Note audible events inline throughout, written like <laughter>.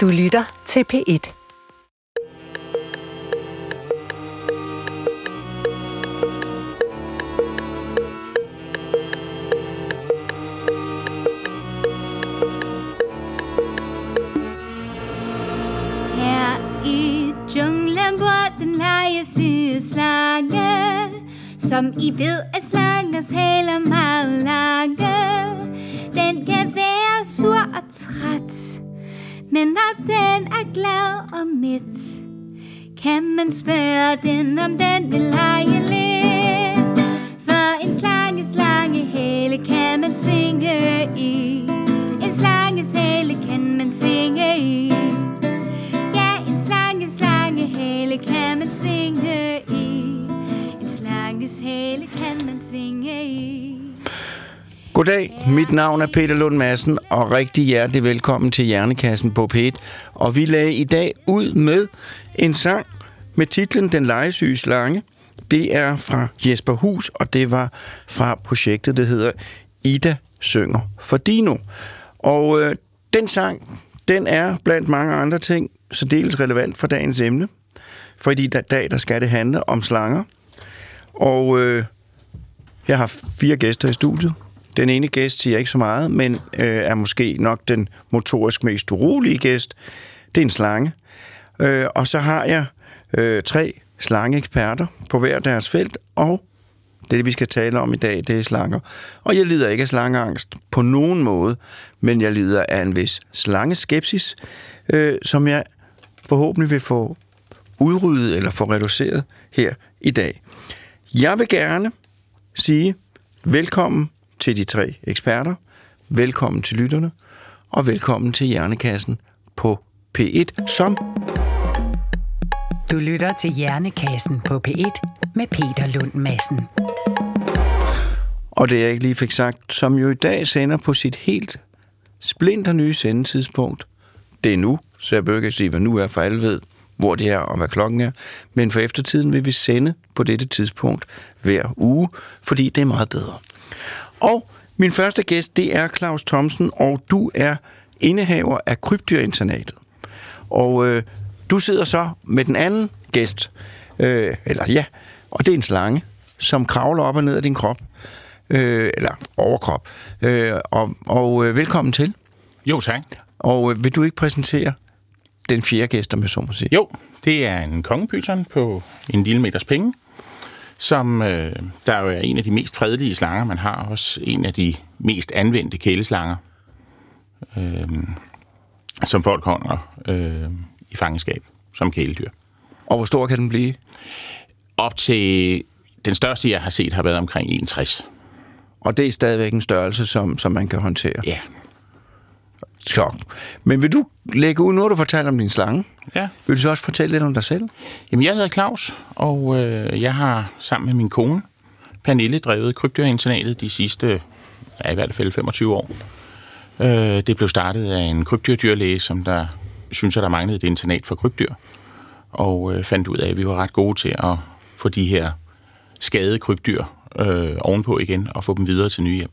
Du lytter til P1. Her i junglen bor den legesyge slange Som I ved er slangers haler meget lange Den kan være sur og træt men når den er glad og midt Kan man spørge den, om den vil lege lidt. For en slange, slange hale kan man svinge i. En slanges hele kan man svinge i. Goddag, mit navn er Peter Lund Madsen, og rigtig hjertelig velkommen til Hjernekassen på P1. Og vi lagde i dag ud med en sang med titlen Den legesyge slange. Det er fra Jesper Hus, og det var fra projektet, der hedder Ida synger for Dino. Og øh, den sang, den er blandt mange andre ting særdeles relevant for dagens emne. Fordi i dag, der skal det handle om slanger. Og øh, jeg har fire gæster i studiet. Den ene gæst siger ikke så meget, men øh, er måske nok den motorisk mest urolige gæst. Det er en slange. Øh, og så har jeg øh, tre slangeeksperter på hver deres felt, og det, vi skal tale om i dag, det er slanger. Og jeg lider ikke af slangeangst på nogen måde, men jeg lider af en vis slangeskepsis, øh, som jeg forhåbentlig vil få udryddet eller få reduceret her i dag. Jeg vil gerne sige velkommen til de tre eksperter, velkommen til lytterne, og velkommen til Hjernekassen på P1, som Du lytter til Hjernekassen på P1 med Peter Lund Madsen. og det jeg ikke lige fik sagt, som jo i dag sender på sit helt splinter nye sendetidspunkt. Det er nu, så jeg bør ikke sige, hvad nu er, for alle ved, hvor det er og hvad klokken er. Men for eftertiden vil vi sende på dette tidspunkt hver uge, fordi det er meget bedre. Og min første gæst, det er Claus Thomsen, og du er indehaver af Krybdyrinternatet. Og øh, du sidder så med den anden gæst, øh, eller ja, og det er en slange, som kravler op og ned af din krop, øh, eller overkrop. Øh, og og øh, velkommen til. Jo, tak. Og øh, vil du ikke præsentere den fjerde gæst, om jeg så må sige? Jo, det er en kongepyton på en lille meters penge, som øh, der jo er en af de mest fredelige slanger. Man har også en af de mest anvendte kæleslanger, øh, som folk holder øh, i fangenskab som kæledyr. Og hvor stor kan den blive? Op til den største, jeg har set, har været omkring 61. Og det er stadigvæk en størrelse, som, som man kan håndtere. Ja. Så. Men vil du lægge ud, nu har du fortalt om din slange. ja. Vil du så også fortælle lidt om dig selv? Jamen, jeg hedder Claus, og øh, jeg har sammen med min kone, Pernille, drevet krybdyrinternatet de sidste, ja, i hvert fald 25 år. Øh, det blev startet af en krybdyrdyrlæge, som der synes, at der manglede et internat for krybdyr, og øh, fandt ud af, at vi var ret gode til at få de her skadede krybdyr øh, ovenpå igen, og få dem videre til nye hjem.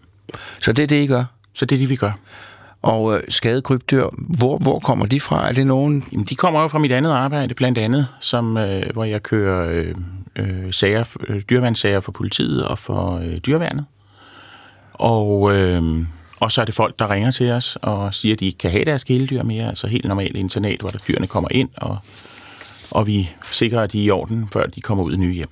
Så det er det, I gør. Så det er det, vi gør. Og øh, skade krybdyr, hvor, hvor kommer de fra? Er det nogen... Jamen, de kommer jo fra mit andet arbejde, blandt andet, som, øh, hvor jeg kører øh, øh, sager, øh, for politiet og for øh, dyreværnet. Og, øh, og så er det folk, der ringer til os og siger, at de ikke kan have deres kæledyr mere. Altså helt normalt internat, hvor der dyrene kommer ind, og, og vi sikrer, at de er i orden, før de kommer ud i nye hjem.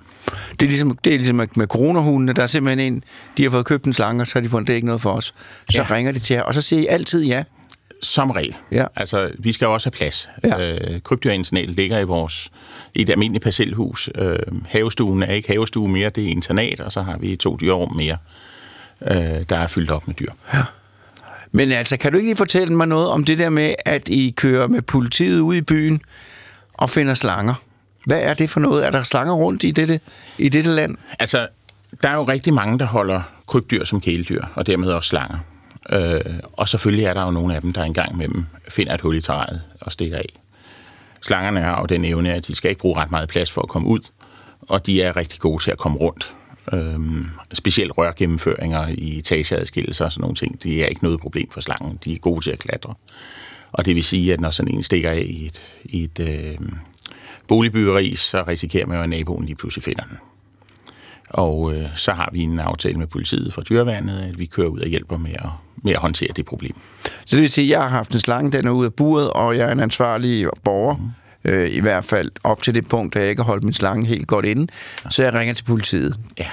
Det er ligesom, det er ligesom med- med coronahundene. Der er simpelthen en, de har fået købt en slange, og så har de fundet, det er ikke noget for os. Så Ja. ringer de til jer, og så siger I altid ja. Som regel. Ja. Altså, vi skal jo også have plads. Ja. Øh, krybdyrinternatet ligger i vores i et almindeligt parcelhus. Øh, havestuen er ikke havestue mere, det er internat, og så har vi to dyrrum mere, øh, der er fyldt op med dyr. Men altså, kan du ikke lige fortælle mig noget om det der med, at I kører med politiet ud i byen og finder slanger? Hvad er det for noget? Er der slanger rundt i dette, i dette land? Altså, der er jo rigtig mange, der holder krybdyr som kæledyr, og dermed også slanger. Øh, og selvfølgelig er der jo nogle af dem, der engang med dem finder et hul i terræet og stikker af. Slangerne har jo den evne, at de skal ikke bruge ret meget plads for at komme ud, og de er rigtig gode til at komme rundt. Øhm, specielt rørgennemføringer i etageadskillelser og sådan nogle ting, det er ikke noget problem for slangen. De er gode til at klatre. Og det vil sige, at når sådan en stikker af i et, i et øh, boligbyggeri, så risikerer man jo, at naboen lige pludselig finder den. Og øh, så har vi en aftale med politiet fra dyreværnet, at vi kører ud og hjælper med at, med at håndtere det problem. Så det vil sige, at jeg har haft en slange, den er ude af buret, og jeg er en ansvarlig borger. Mm. Øh, I hvert fald op til det punkt, at jeg ikke har holdt min slange helt godt inde. Så jeg ringer til politiet. Ja.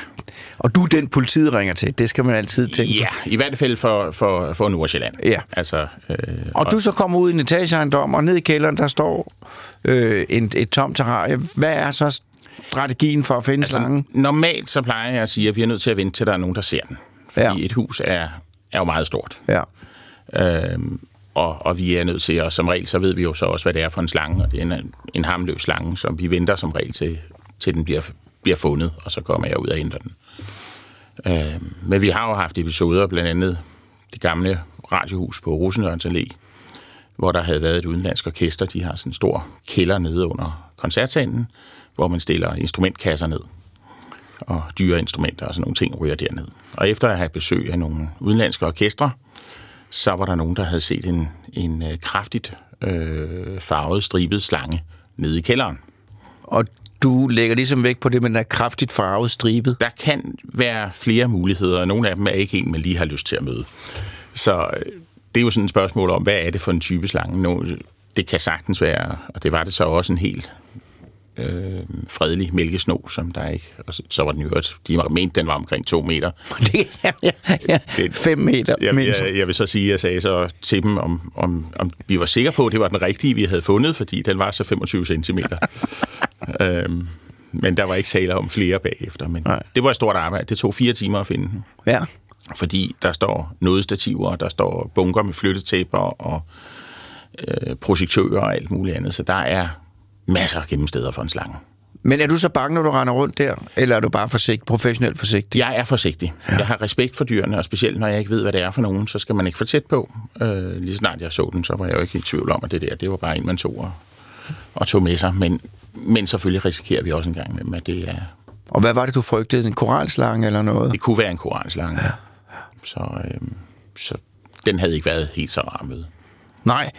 Og du er den, politiet ringer til. Det skal man altid tænke Ja, i hvert fald for, for, for Nordsjælland. Ja. Altså, øh, Og du så kommer ud i en etageejendom, og ned i kælderen, der står øh, en, et tomt terrarie. Hvad er så strategien for at finde altså, slangen? Normalt så plejer jeg at sige, at vi er nødt til at vente til, der er nogen, der ser den. Fordi ja. et hus er, er jo meget stort. Ja. Øhm, og, og vi er nødt til, og som regel, så ved vi jo så også, hvad det er for en slange, og det er en, en hamløs slange, som vi venter som regel til, til den bliver, bliver fundet, og så kommer jeg ud og henter den. Øh, men vi har jo haft episoder, blandt andet det gamle radiohus på Rosenørns Allé, hvor der havde været et udenlandsk orkester. De har sådan en stor kælder nede under koncertsalen, hvor man stiller instrumentkasser ned og dyre instrumenter og sådan nogle ting ryger derned. Og efter at have besøg af nogle udenlandske orkestre, så var der nogen, der havde set en, en øh, kraftigt øh, farvet, stribet slange nede i kælderen. Og du lægger ligesom vægt på det med den er kraftigt farvet stribet. Der kan være flere muligheder, og nogle af dem er ikke en, man lige har lyst til at møde. Så øh, det er jo sådan et spørgsmål om, hvad er det for en type slange? Nu, det kan sagtens være, og det var det så også en helt øh, fredelig mælkesno, som der ikke... Og så, så var den jo øvrigt, de mente, den var omkring to meter. <laughs> Det er ja, ja, Det- fem meter Jeg, mindst. jeg, jeg vil så sige, at jeg sagde så til dem, om, om, om vi var sikre på, at det var den rigtige, vi havde fundet, fordi den var så 25 cm. <laughs> øhm, men der var ikke tale om flere bagefter. Men Nej. det var et stort arbejde. Det tog fire timer at finde den. Ja. Fordi der står nådestativer, og der står bunker med flyttetæpper og øh, projektører og alt muligt andet. Så der er masser af gennemsteder for en slange. Men er du så bange, når du render rundt der? Eller er du bare forsigtig, professionelt forsigtig? Jeg er forsigtig. Ja. Jeg har respekt for dyrene, og specielt når jeg ikke ved, hvad det er for nogen, så skal man ikke for tæt på. Øh, lige snart jeg så den, så var jeg jo ikke i tvivl om, at det der, det var bare en, man tog og, og tog med sig. Men, men selvfølgelig risikerer vi også en gang med, at det, er, Og hvad var det, du frygtede? En koralslange eller noget? det kunne være en koranslange. Ja. Så, øh, så den havde ikke været helt så rar med. Nej.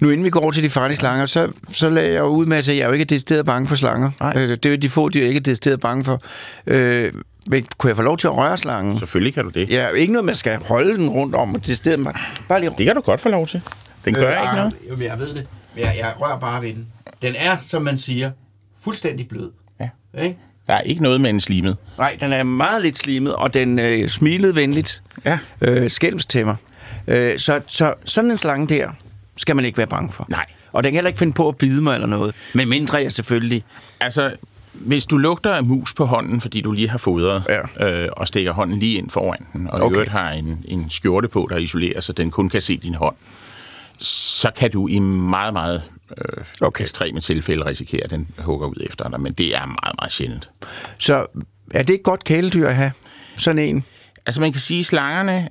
Nu inden vi går over til de farlige slanger, så, så lagde jeg jo ud med at sige, at jeg er jo ikke decideret bange for slanger. Nej. Øh, Det er jo de få, de er ikke decideret bange for. Øh, men kunne jeg få lov til at røre slangen? Selvfølgelig kan du det. Ja, ikke noget, man skal holde den rundt om, og decideret bare, bare lige... Det kan du godt få lov til. Den gør Øh, ikke noget. Jamen, jeg ved det. Jeg, jeg rører bare ved den. Den er, som man siger, fuldstændig blød. Ja. Ikke? Der er ikke noget med en slimet. Nej, den er meget lidt slimet, og den øh, smilede venligt. Ja. Øh, skælmst til mig. Øh, så, så sådan en slange der skal man ikke være bange for. Nej. Og den kan heller ikke finde på at bide mig eller noget. Men mindre jeg selvfølgelig... Altså, hvis du lugter af mus på hånden, fordi du lige har fodret, Ja. øh, og stikker hånden lige ind foran den, og okay. i øvrigt har en, en skjorte på, der isolerer, så den kun kan se din hånd, så kan du i meget, meget øh, Okay. okay. ekstreme tilfælde risikere, at den hugger ud efter dig, men det er meget, meget sjældent. Så er det et godt kæledyr at have? Sådan en? Altså, man kan sige, at slangerne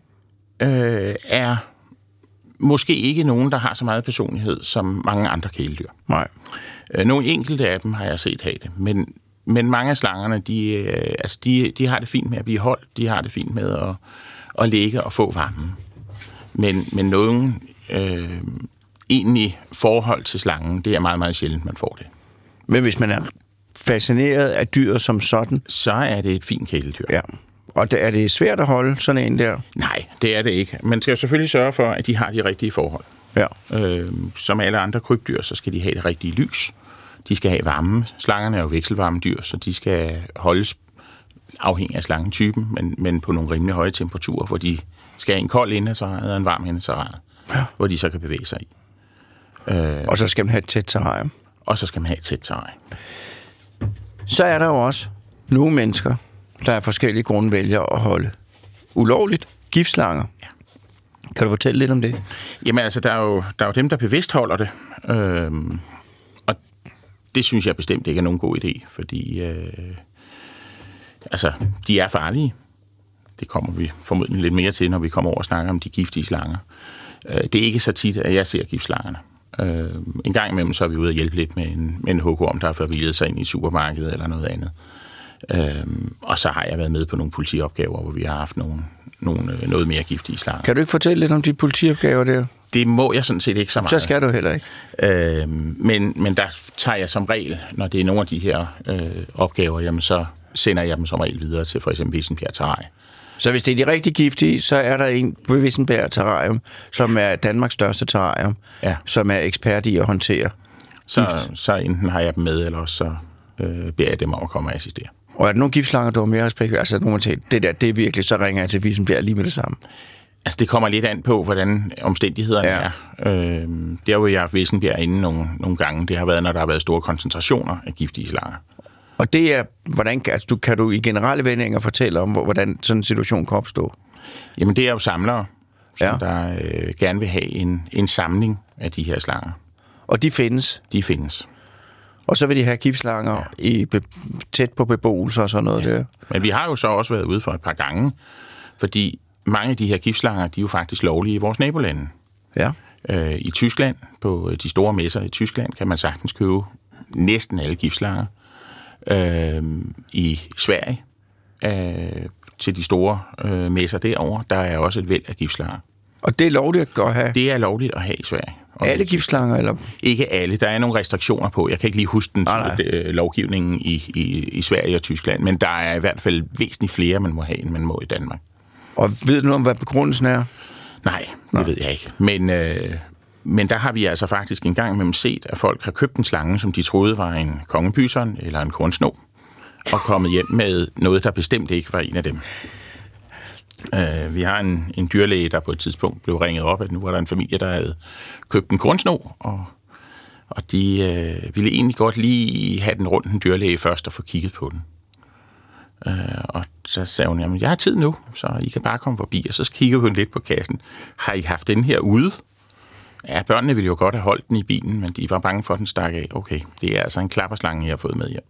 øh, er måske ikke nogen, der har så meget personlighed som mange andre kæledyr. Nej. Øh, Nogle enkelte af dem har jeg set have det, men, men mange af slangerne, de, øh, altså de, de har det fint med at blive holdt, de har det fint med at, at ligge og få varmen. Men, men nogen øh, egentlig forhold til slangen, det er meget, meget sjældent, man får det. Men hvis man er fascineret af dyret som sådan, Så er det et fint kæledyr. ja. Og er det svært at holde sådan en der? Nej, det er det ikke. Man skal jo selvfølgelig sørge for, at de har de rigtige forhold. Ja. Øh, som alle andre krybdyr, så skal de have det rigtige lys. De skal have varme. Slangerne er jo vekselvarme dyr, så de skal holdes afhængig af slangetypen, men, men på nogle rimelig høje temperaturer, hvor de skal have en kold indeterræt og en varm indeterræt, ja. hvor de så kan bevæge sig i. Og så skal man have et tæt terrarium. Og så skal man have et tæt terræn. Så er der jo også nogle mennesker, der af forskellige grunde vælger at holde ulovligt giftslanger. Ja. Kan du fortælle lidt om det? Jamen altså, der er jo, der er jo dem, der bevidst holder det. Øhm, og det synes jeg bestemt ikke er nogen god idé, fordi øh, altså, de er farlige. Det kommer vi formodentlig lidt mere til, når vi kommer over og snakker om de giftige slanger. Øh, det er ikke så tit, at jeg ser giftslangerne. Øh, en gang imellem, så er vi ude og hjælpe lidt med en, med en hugorm, der har forvildet sig ind i supermarkedet eller noget andet. Øhm, og så har jeg været med på nogle politiopgaver, hvor vi har haft nogle, nogle, øh, noget mere giftige slanger. Kan du ikke fortælle lidt om de politiopgaver der? det må jeg sådan set ikke så meget. Så skal du heller ikke. Øh, men, men der tager jeg som regel, når det er nogle af de her øh, opgaver, jamen så sender jeg dem som regel videre til for eksempel Vissenbjerg Terrarie. Så hvis det er de rigtig giftige, så er der en på Vissenberg Terrarium, som er Danmarks største terrarium, Ja. som er ekspert i at håndtere. Så, så enten har jeg dem med, eller også så øh, beder jeg dem om at komme og assistere. Og er der nogle giftslanger, du har mere respekt ved? Altså, nogle til, det der, det er virkelig, så ringer jeg til Vissenbjerg lige med det samme. Altså, det kommer lidt an på, hvordan omstændighederne Ja. er. Øh, der har jo jeg haft Vissenbjerg inde nogle, nogle gange. Det har været, når der har været store koncentrationer af giftige slanger. Og det er, hvordan altså, du, kan du i generelle vendinger fortælle om, hvor- hvordan sådan en situation kan opstå? Jamen, det er jo samlere, som ja. der øh, gerne vil have en, en samling af de her slanger. Og de findes. De findes. Og så vil de have giftslanger ja. i, be, tæt på beboelse og sådan noget ja. der. Men vi har jo så også været ude for et par gange, fordi mange af de her giftslanger, de er jo faktisk lovlige i vores nabolande. Ja. Øh, I Tyskland, på de store messer i Tyskland, kan man sagtens købe næsten alle giftslanger. Øh, I Sverige, øh, til de store øh, messer derovre, der er også et væld af giftslanger. Og det er lovligt at have Det er lovligt at have i Sverige. Og alle giftslanger, eller? Ikke alle. Der er nogle restriktioner på. Jeg kan ikke lige huske den Nej, nej. øh, lovgivningen i, i, i Sverige og Tyskland, men der er i hvert fald væsentligt flere, man må have, end man må i Danmark. Og ved du noget om, hvad begrundelsen er? Nej, det ved jeg ikke. Men, øh, men der har vi altså faktisk en gang imellem set, at folk har købt en slange, som de troede var en kongepyson eller en kornsno, og kommet hjem med noget, der bestemt ikke var en af dem. Øh, vi har en, en dyrlæge, der på et tidspunkt blev ringet op, at nu var der en familie, der havde købt en kornsno, og, og de øh, ville egentlig godt lige have den rundt en dyrlæge først og få kigget på den. Øh, og så sagde hun, jamen jeg har tid nu, så I kan bare komme forbi. Og så kiggede hun lidt på kassen. Har I haft den her ude? Ja, børnene ville jo godt have holdt den i bilen, men de var bange for, at den stak af. Okay, det er altså en klapperslange, jeg har fået med hjem.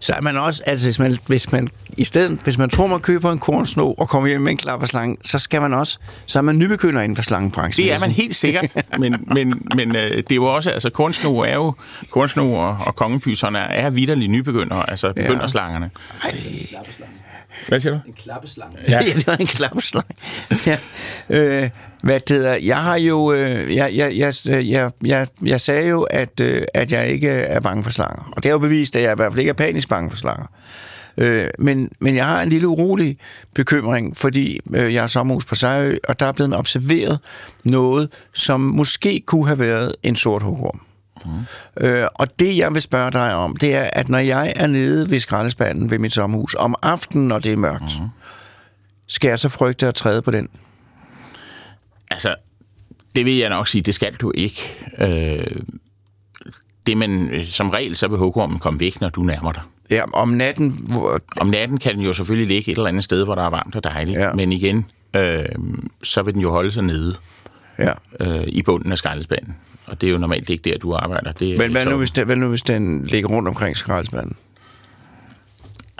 Så er man også, altså hvis man, hvis man i stedet, hvis man tror, man køber en kornsno og kommer hjem med en klapperslange, så skal man også, så er man nybegynder inden for slangebranchen. Det er man helt sikkert, <laughs> men, men, men øh, det er jo også, altså kornsno er jo, kornsno og, og kongepyserne er vidderlige nybegyndere, altså begynderslangerne. Hvad siger du? En klappeslange. Ja. <laughs> ja, det var en klapslang. ja. øh, hvad det hedder, jeg har jo, øh, jeg, jeg, jeg, jeg, jeg, jeg sagde jo, at, øh, at jeg ikke er bange for slanger. Og det er jo bevist, at jeg i hvert fald ikke er panisk bange for slanger. Øh, men, men jeg har en lille urolig bekymring, fordi øh, jeg er sommerhus på Sejø, og der er blevet observeret noget, som måske kunne have været en sort hugorm. Mm. Øh, og det, jeg vil spørge dig om, det er, at når jeg er nede ved skraldespanden ved mit sommerhus, om aftenen, når det er mørkt, mm. skal jeg så frygte at træde på den? Altså, det vil jeg nok sige, det skal du ikke. Øh, det man, som regel, så vil hugormen komme væk, når du nærmer dig. Ja, om natten, hvor, Om natten kan den jo selvfølgelig ligge et eller andet sted, hvor der er varmt og dejligt, ja. men igen, øh, så vil den jo holde sig nede ja. øh, i bunden af skraldespanden. Og det er jo normalt ikke der, du arbejder. Det er Men hvad nu, hvis den, hvad nu, hvis den ligger rundt omkring skraldespanden?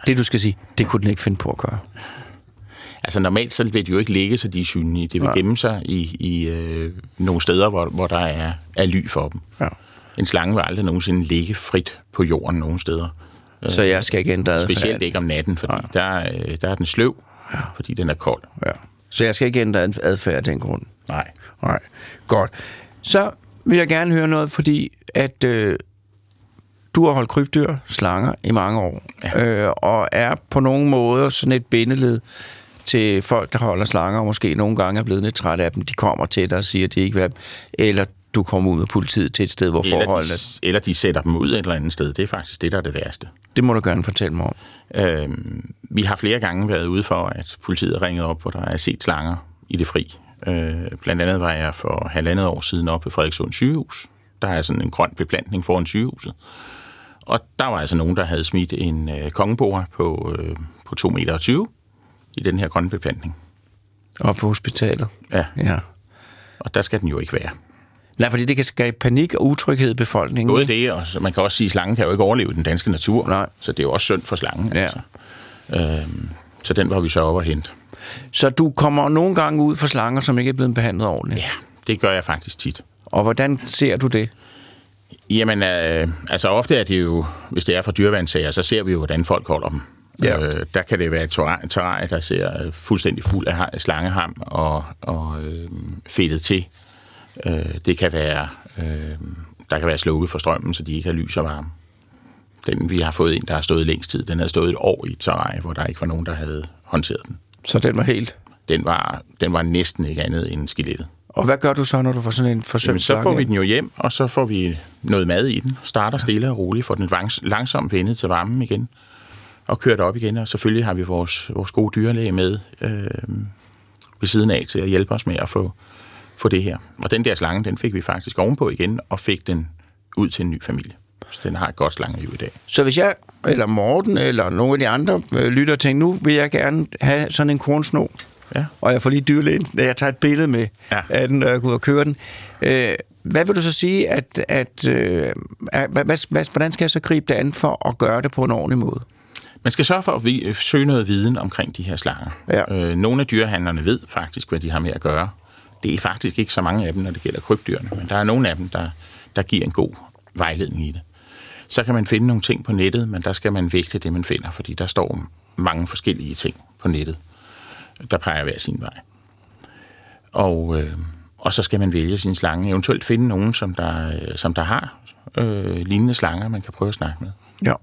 Det, du skal sige, det kunne den ikke finde på at gøre. Altså normalt så vil de jo ikke ligge, så de er synlige. Det vil Nej. gemme sig i, i øh, nogle steder, hvor, hvor der er, er ly for dem. Ja. En slange vil aldrig nogensinde ligge frit på jorden nogen steder. Så jeg skal ikke ændre adfærd. Specielt ikke om natten, fordi der, øh, der er den sløv, ja. fordi den er kold. Ja. Så jeg skal ikke ændre ad- adfærd af den grund. Nej. Nej. Godt. Så vil jeg gerne høre noget, fordi at øh, du har holdt krybdyr, slanger i mange år, ja. øh, og er på nogle måder sådan et bindeled til folk, der holder slanger, og måske nogle gange er blevet lidt træt af dem. De kommer til dig og siger, at de ikke dem. Eller du kommer ud af politiet til et sted, hvor Eller forholdene... de, eller de sætter dem ud et eller andet sted. Det er faktisk det, der er det værste. Det må du gerne fortælle mig om. Øhm, vi har flere gange været ude for, at politiet er ringet op, hvor der er set slanger i det fri. Øh, blandt andet var jeg for halvandet år siden oppe ved Frederikssund sygehus. Der er sådan en grøn beplantning foran sygehuset. Og der var altså nogen, der havde smidt en øh, kongebord på, øh, på 2,20 meter i den her grønne beplantning. Og på hospitalet. Ja, Ja. og der skal den jo ikke være. Nej, fordi det kan skabe panik og utryghed i befolkningen. Både det, og man kan også sige, at slangen kan jo ikke overleve den danske natur. Nej. Så det er jo også synd for slangen. Ja. Altså. Øhm, så den var vi så op og hente. Så du kommer nogle gange ud for slanger, som ikke er blevet behandlet ordentligt. Ja, det gør jeg faktisk tit. Og hvordan ser du det? Jamen, øh, altså ofte er det jo, hvis det er fra dyreværnssager, så ser vi jo, hvordan folk holder dem. Ja. Øh, der kan det være et terræn, der ser øh, fuldstændig fuld af ha- slangeham og, og øh, fedtet til. Øh, det kan være, øh, der kan være slukket for strømmen, så de ikke har lys og varme. Den, vi har fået ind, der har stået længst tid, den har stået et år i et terræn, hvor der ikke var nogen, der havde håndteret den. Så den var helt... Den var, den var næsten ikke andet end skelettet. Og hvad gør du så, når du får sådan en Jamen, forsømt så får vi den jo hjem, og så får vi noget mad i den. Starter stille og roligt, får den langs- langsomt vendet til varmen igen, og kører det op igen. Og selvfølgelig har vi vores, vores gode dyrlæge med øh, ved siden af til at hjælpe os med at få, få det her. Og den der slange, den fik vi faktisk ovenpå igen, og fik den ud til en ny familie. Så den har et godt slangeliv i dag. Så hvis jeg, eller Morten, eller nogle af de andre øh, lytter tænker, nu vil jeg gerne have sådan en kornsno, Ja. og jeg får lige dyrlægen, jeg tager et billede med Ja. af den, når jeg går ud og kører den. Øh, hvad vil du så sige, at, at øh, er- hvad, hvad, hvad, hvordan skal jeg så gribe det an for at gøre det på en ordentlig måde? Man skal sørge for at vi, søge noget viden omkring de her slanger. Ja. Øh, nogle af dyrehandlerne ved faktisk, hvad de har med at gøre. Det er faktisk ikke så mange af dem, når det gælder krybdyrene, men der er nogle af dem, der, der giver en god vejledning i det. Så kan man finde nogle ting på nettet, men der skal man vægte det, man finder, fordi der står mange forskellige ting på nettet, der peger hver sin vej. Og, øh, og så skal man vælge sin slange, eventuelt finde nogen, som der, øh, som der har øh, lignende slanger, man kan prøve at snakke med. Ja.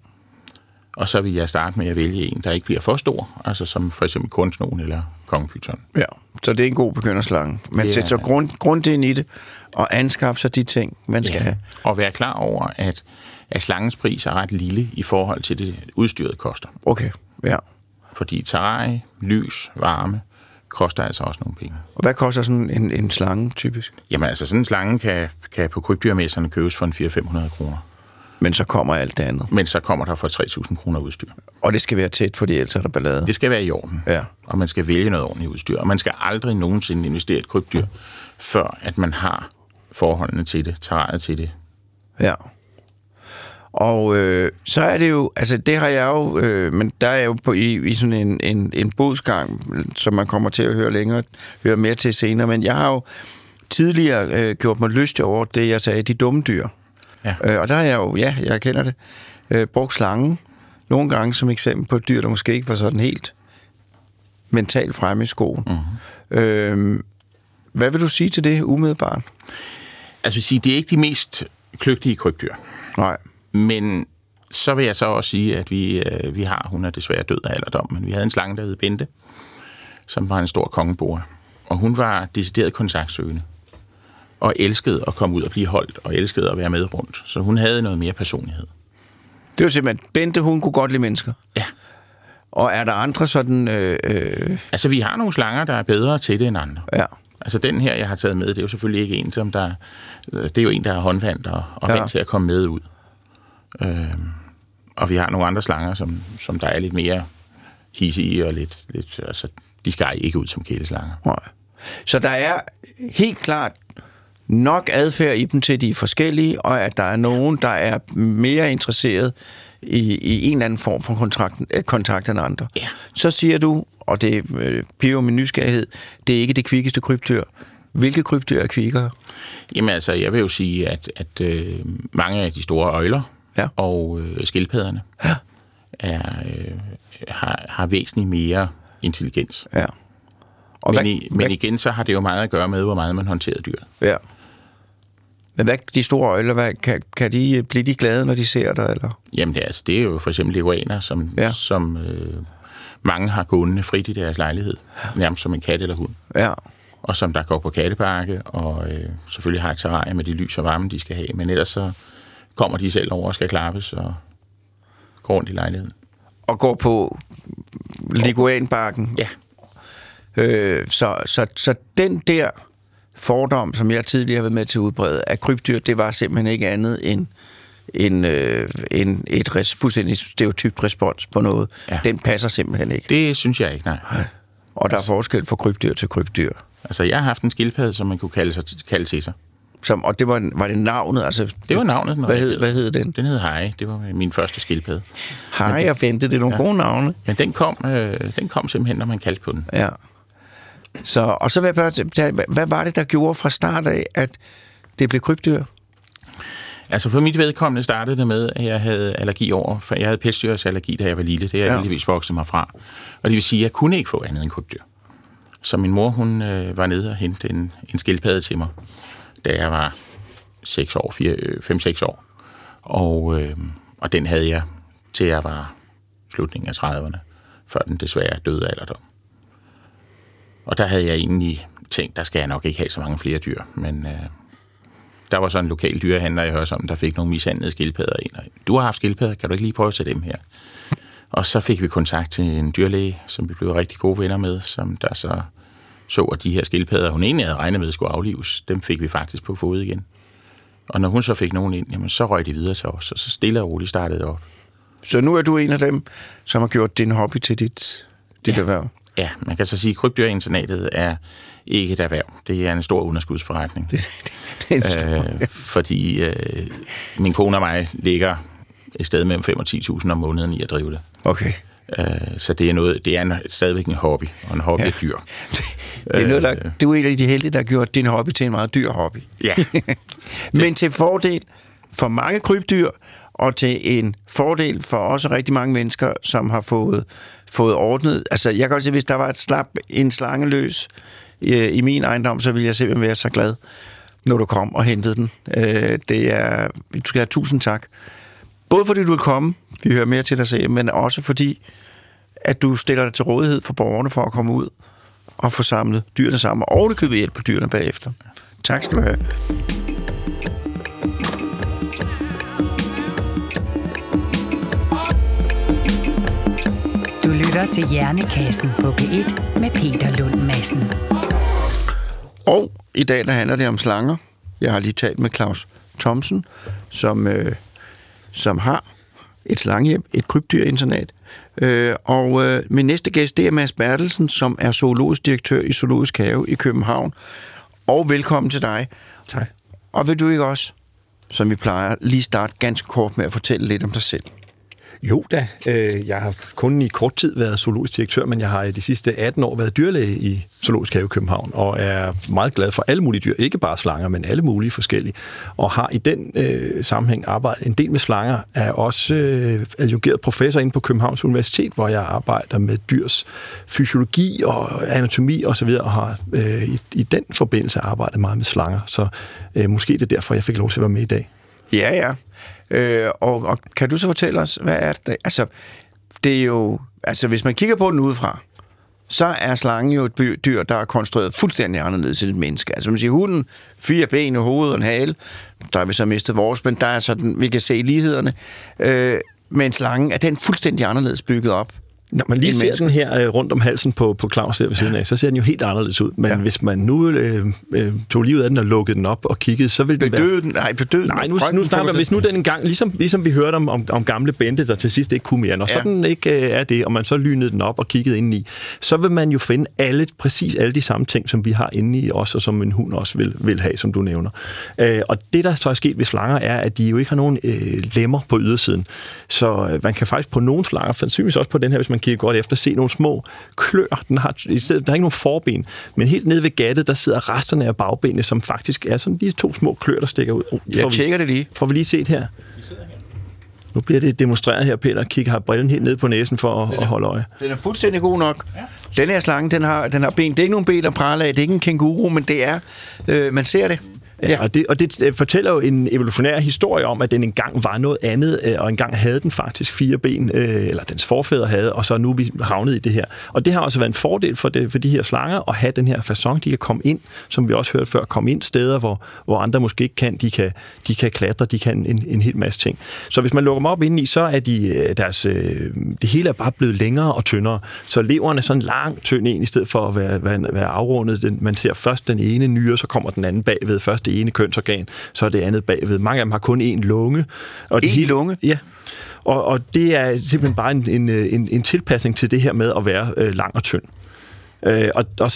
Og så vil jeg starte med at vælge en, der ikke bliver for stor, altså som for eksempel kornsnogen eller kongepyton. ja. Så det er en god begynderslange. Man Det sætter så grund, grund ind i det, og anskaffer sig de ting, man skal have. Og være klar over, at, at slangens pris er ret lille i forhold til det udstyret koster. Okay, ja. Fordi terræn, lys, varme koster altså også nogle penge. Og hvad koster sådan en, en slange typisk? Jamen altså, sådan en slange kan, kan på krybdyrmesserne købes for en 400-500 kroner. Men så kommer alt det andet. Men så kommer der for 3.000 kroner udstyr. Og det skal være tæt, fordi ellers er der ballade. Det skal være i orden. Ja. Og man skal vælge noget ordentligt udstyr. Og man skal aldrig nogensinde investere i et krybdyr, før at man har forholdene til det, terrænet til det, Ja. Og øh, så er det jo, altså det har jeg jo, øh, men der er jo på, i, i sådan en, en, en bodsgang, som man kommer til at høre længere, høre mere til senere, men jeg har jo tidligere øh, gjort mig lystig over det, jeg sagde, de dumme dyr. Ja. Øh, og der er jeg jo, ja, jeg kender det, øh, brugt slangen nogle gange som eksempel på et dyr, der måske ikke var sådan helt mentalt fremme i skoen. Mm-hmm. Øh, hvad vil du sige til det umiddelbart? Altså vil sige, det er ikke de mest kløgtige krybdyr. Nej. Men så vil jeg så også sige, at vi, øh, vi har, hun er desværre død af alderdom, men vi havde en slange, der hed Bente, som var en stor kongeboer. Og hun var decideret kontaktsøgende. Og elskede at komme ud og blive holdt, og elskede at være med rundt. Så hun havde noget mere personlighed. Det var simpelthen, Bente, hun kunne godt lide mennesker. Ja. Og er der andre sådan... Øh, øh, Altså, vi har nogle slanger, der er bedre til det end andre. ja, Altså, den her, jeg har taget med, det er jo selvfølgelig ikke en, som der... øh, Det er jo en, der er håndvandt og, og ja. vant til at komme med ud. Øhm, og vi har nogle andre slanger, som, som der er lidt mere hissige og lidt... lidt altså, de skal ikke ud som kæleslanger. nej. Så der er helt klart nok adfærd i dem til, de forskellige, og at der er nogen, der er mere interesseret i, i en eller anden form for kontrakt, øh, kontakt end andre. Ja. Så siger du, og det øh, min nysgerrighed, det er ikke det kvikkeste krybdyr. Hvilke krybdyr er kvikkere? Jamen altså, jeg vil jo sige, at, at øh, mange af de store øjler Ja. og øh, skildpadderne Ja. er, øh, har, har væsentligt mere intelligens. Ja. Og Men, hvad, i, men igen, så har det jo meget at gøre med, hvor meget man håndterer dyret. Ja. Men hvad, de store øjler, hvad, kan, kan de, blive de glade, når de ser dig, eller? Jamen, det er, altså, det er jo for eksempel leguaner, som, Ja. som øh, mange har gående frit i deres lejlighed. Nærmest som en kat eller hund. Ja. Og som der går på kattebakke, og øh, selvfølgelig har et terræn med de lys og varme, de skal have. Men ellers så kommer de selv over og skal klappes og går rundt i lejligheden. Og går på liguanbakken. Ja. Øh, så, så, så den der fordom, som jeg tidligere har været med til at udbrede af krybdyr, det var simpelthen ikke andet end en, øh, en, et res, fuldstændig stereotypt respons på noget. Ja. Den passer simpelthen ikke. Det synes jeg ikke, nej. Og der er forskel fra krybdyr til krybdyr. Altså, jeg har haft en skildpadde, som man kunne kalde, sig, kalde til sig. Som, og det var, var det navnet? Altså, Det var navnet, den hvad hed, hvad hed den? Den hed Harry. Det var min første skildpadde. Hej og Bente, det er nogle ja. gode navne. Men den kom, øh, den kom simpelthen, når man kaldte på den. Ja. Så, og så bare, tage- hvad var det, der gjorde fra start af, at det blev krybdyr? Altså for mit vedkommende startede det med, at jeg havde allergi over, for jeg havde pelsdyrsallergi, da jeg var lille. Det er jeg ja. heldigvis vokset mig fra. Og det vil sige, at jeg kunne ikke få andet end krybdyr. Så min mor, hun øh, var nede og hente en, en skildpadde til mig, da jeg var 6 år, 5-6 øh, år. Og, øh, og den havde jeg til jeg var slutningen af 30'erne, før den desværre døde alderdom. Og der havde jeg egentlig tænkt, der skal jeg nok ikke have så mange flere dyr, men øh, der var så en lokal dyrehandler, jeg hørte om, der fik nogle mishandlede skildpadder ind. Og, Du har haft skildpadder, kan du ikke lige prøve at tage dem her? Og så fik vi kontakt til en dyrlæge, som vi blev rigtig gode venner med, som der så så, at de her skildpadder, hun egentlig havde regnet med, skulle aflives, dem fik vi faktisk på fod igen. Og når hun så fik nogen ind, jamen, så røg de videre til os, og så stille og roligt startede det op. Så nu er du en af dem, som har gjort din hobby til dit, dit ja. erhverv. Ja, man kan så sige, at krybdyrinternatet er ikke et erhverv. Det er en stor underskudsforretning. Det er en øh, fordi øh, min kone og mig ligger et sted mellem 5 og 10.000 om måneden i at drive det. Okay. Øh, så det er, noget, det er en, stadigvæk en hobby, og en hobby ja. er dyr. <laughs> Det er noget, der, du er en af de heldige, der har gjort din hobby til en meget dyr hobby. Ja, <laughs> Men til fordel for mange krybdyr, og til en fordel for også rigtig mange mennesker, som har fået, fået ordnet. Altså, jeg kan godt se, hvis der var et slap, en slange løs i, i min ejendom, så ville jeg simpelthen være så glad, når du kom og hentede den. Øh, det er, du skal have tusind tak. Både fordi du vil komme, vi hører mere til dig selv, men også fordi, at du stiller dig til rådighed for borgerne for at komme ud og få samlet dyrene sammen, og købe hjælp på dyrene bagefter. Tak skal du have. Du lytter til Hjernekassen på P1 med Peter Lund Madsen. Og i dag der handler det om slanger. Jeg har lige talt med Claus Thomsen, som, øh, som har et slangehjem, et krybdyrinternat. Øh, og øh, min næste gæst, det er Mads Bertelsen, som er zoologisk direktør i Zoologisk Have i København. Og velkommen til dig. Tak. Og vil du ikke også, som vi plejer, lige starte ganske kort med at fortælle lidt om dig selv? Jo da, øh, jeg har kun i kort tid været zoologisk direktør, men jeg har i de sidste 18 år været dyrlæge i Zoologisk Have i København, og er meget glad for alle mulige dyr, ikke bare slanger, men alle mulige forskellige, og har i den øh, sammenhæng arbejdet en del med slanger, er også øh, adjungeret professor inde på Københavns Universitet, hvor jeg arbejder med dyrs fysiologi og anatomi osv., og, og har øh, i, i den forbindelse arbejdet meget med slanger, så øh, måske det er derfor, jeg fik lov til at være med i dag. Ja, ja. Øh, og, og kan du så fortælle os, hvad er det? Altså, det er jo... Altså, hvis man kigger på den udefra, så er slangen jo et dyr, der er konstrueret fuldstændig anderledes end et menneske. Altså, man siger, hunden, fire ben, hoved og en hale. Der har vi så mistet vores, men der er sådan, vi kan se lighederne. Øh, men slangen, er den fuldstændig anderledes bygget op? Når man lige ser menneske. den her øh, rundt om halsen på, på Claus her ved siden af, så ser den jo helt anderledes ud. Men Ja. hvis man nu øh, øh, tog livet af den og lukkede den op og kiggede, så ville den være... Bedøde den? Nej, bedøde. Nej, nu, nu snakker vi, hvis nu den engang, ligesom, ligesom vi hørte om, om, om gamle Bente, der til sidst ikke kunne mere, når Ja. ja. sådan ikke øh, er det, og man så lynede den op og kiggede ind i, så vil man jo finde alle, præcis alle de samme ting, som vi har inde i os, og som en hund også vil, vil have, som du nævner. Øh, og det, der så er sket ved slanger, er, at de jo ikke har nogen øh, lemmer på ydersiden. Så øh, man kan faktisk på nogle slanger, sandsynligvis også på den her, hvis man kigger godt efter, se nogle små klør. Den har, i stedet, der er ikke nogen forben, men helt nede ved gattet, der sidder resterne af bagbenene, som faktisk er sådan de to små klør, der stikker ud. Oh, Jeg tjekker det lige. Får vi lige set her? Nu bliver det demonstreret her, Peter. Kig har brillen helt ned på næsen for at, at holde øje. Den er fuldstændig god nok. Ja. Den her slange, den har, den har ben. Det er ikke nogen ben at prale af. Det er ikke en kænguru, men det er... Øh, man ser det. Ja, og det, og det øh, fortæller jo en evolutionær historie om, at den engang var noget andet, øh, og engang havde den faktisk fire ben, øh, eller dens forfædre havde, og så er nu vi havnet i det her. Og det har også været en fordel for, det, for de her slanger at have den her façon, de kan komme ind, som vi også hørte før, komme ind steder, hvor, hvor andre måske ikke kan. De kan, de kan klatre, de kan en, en hel masse ting. Så hvis man lukker dem op indeni, så er de, deres, det hele er bare blevet længere og tyndere. Så leveren er sådan lang, tynd en, i stedet for at være, være, være afrundet. Den, man ser først den ene nyre, så kommer den anden bagved. Først det ene kønsorgan, så er det andet bagved. Mange af dem har kun én lunge. Og Én hele- lunge? Ja. Og, og det er simpelthen bare en, en, en, en tilpasning til det her med at være øh, lang og tynd. Øh, og og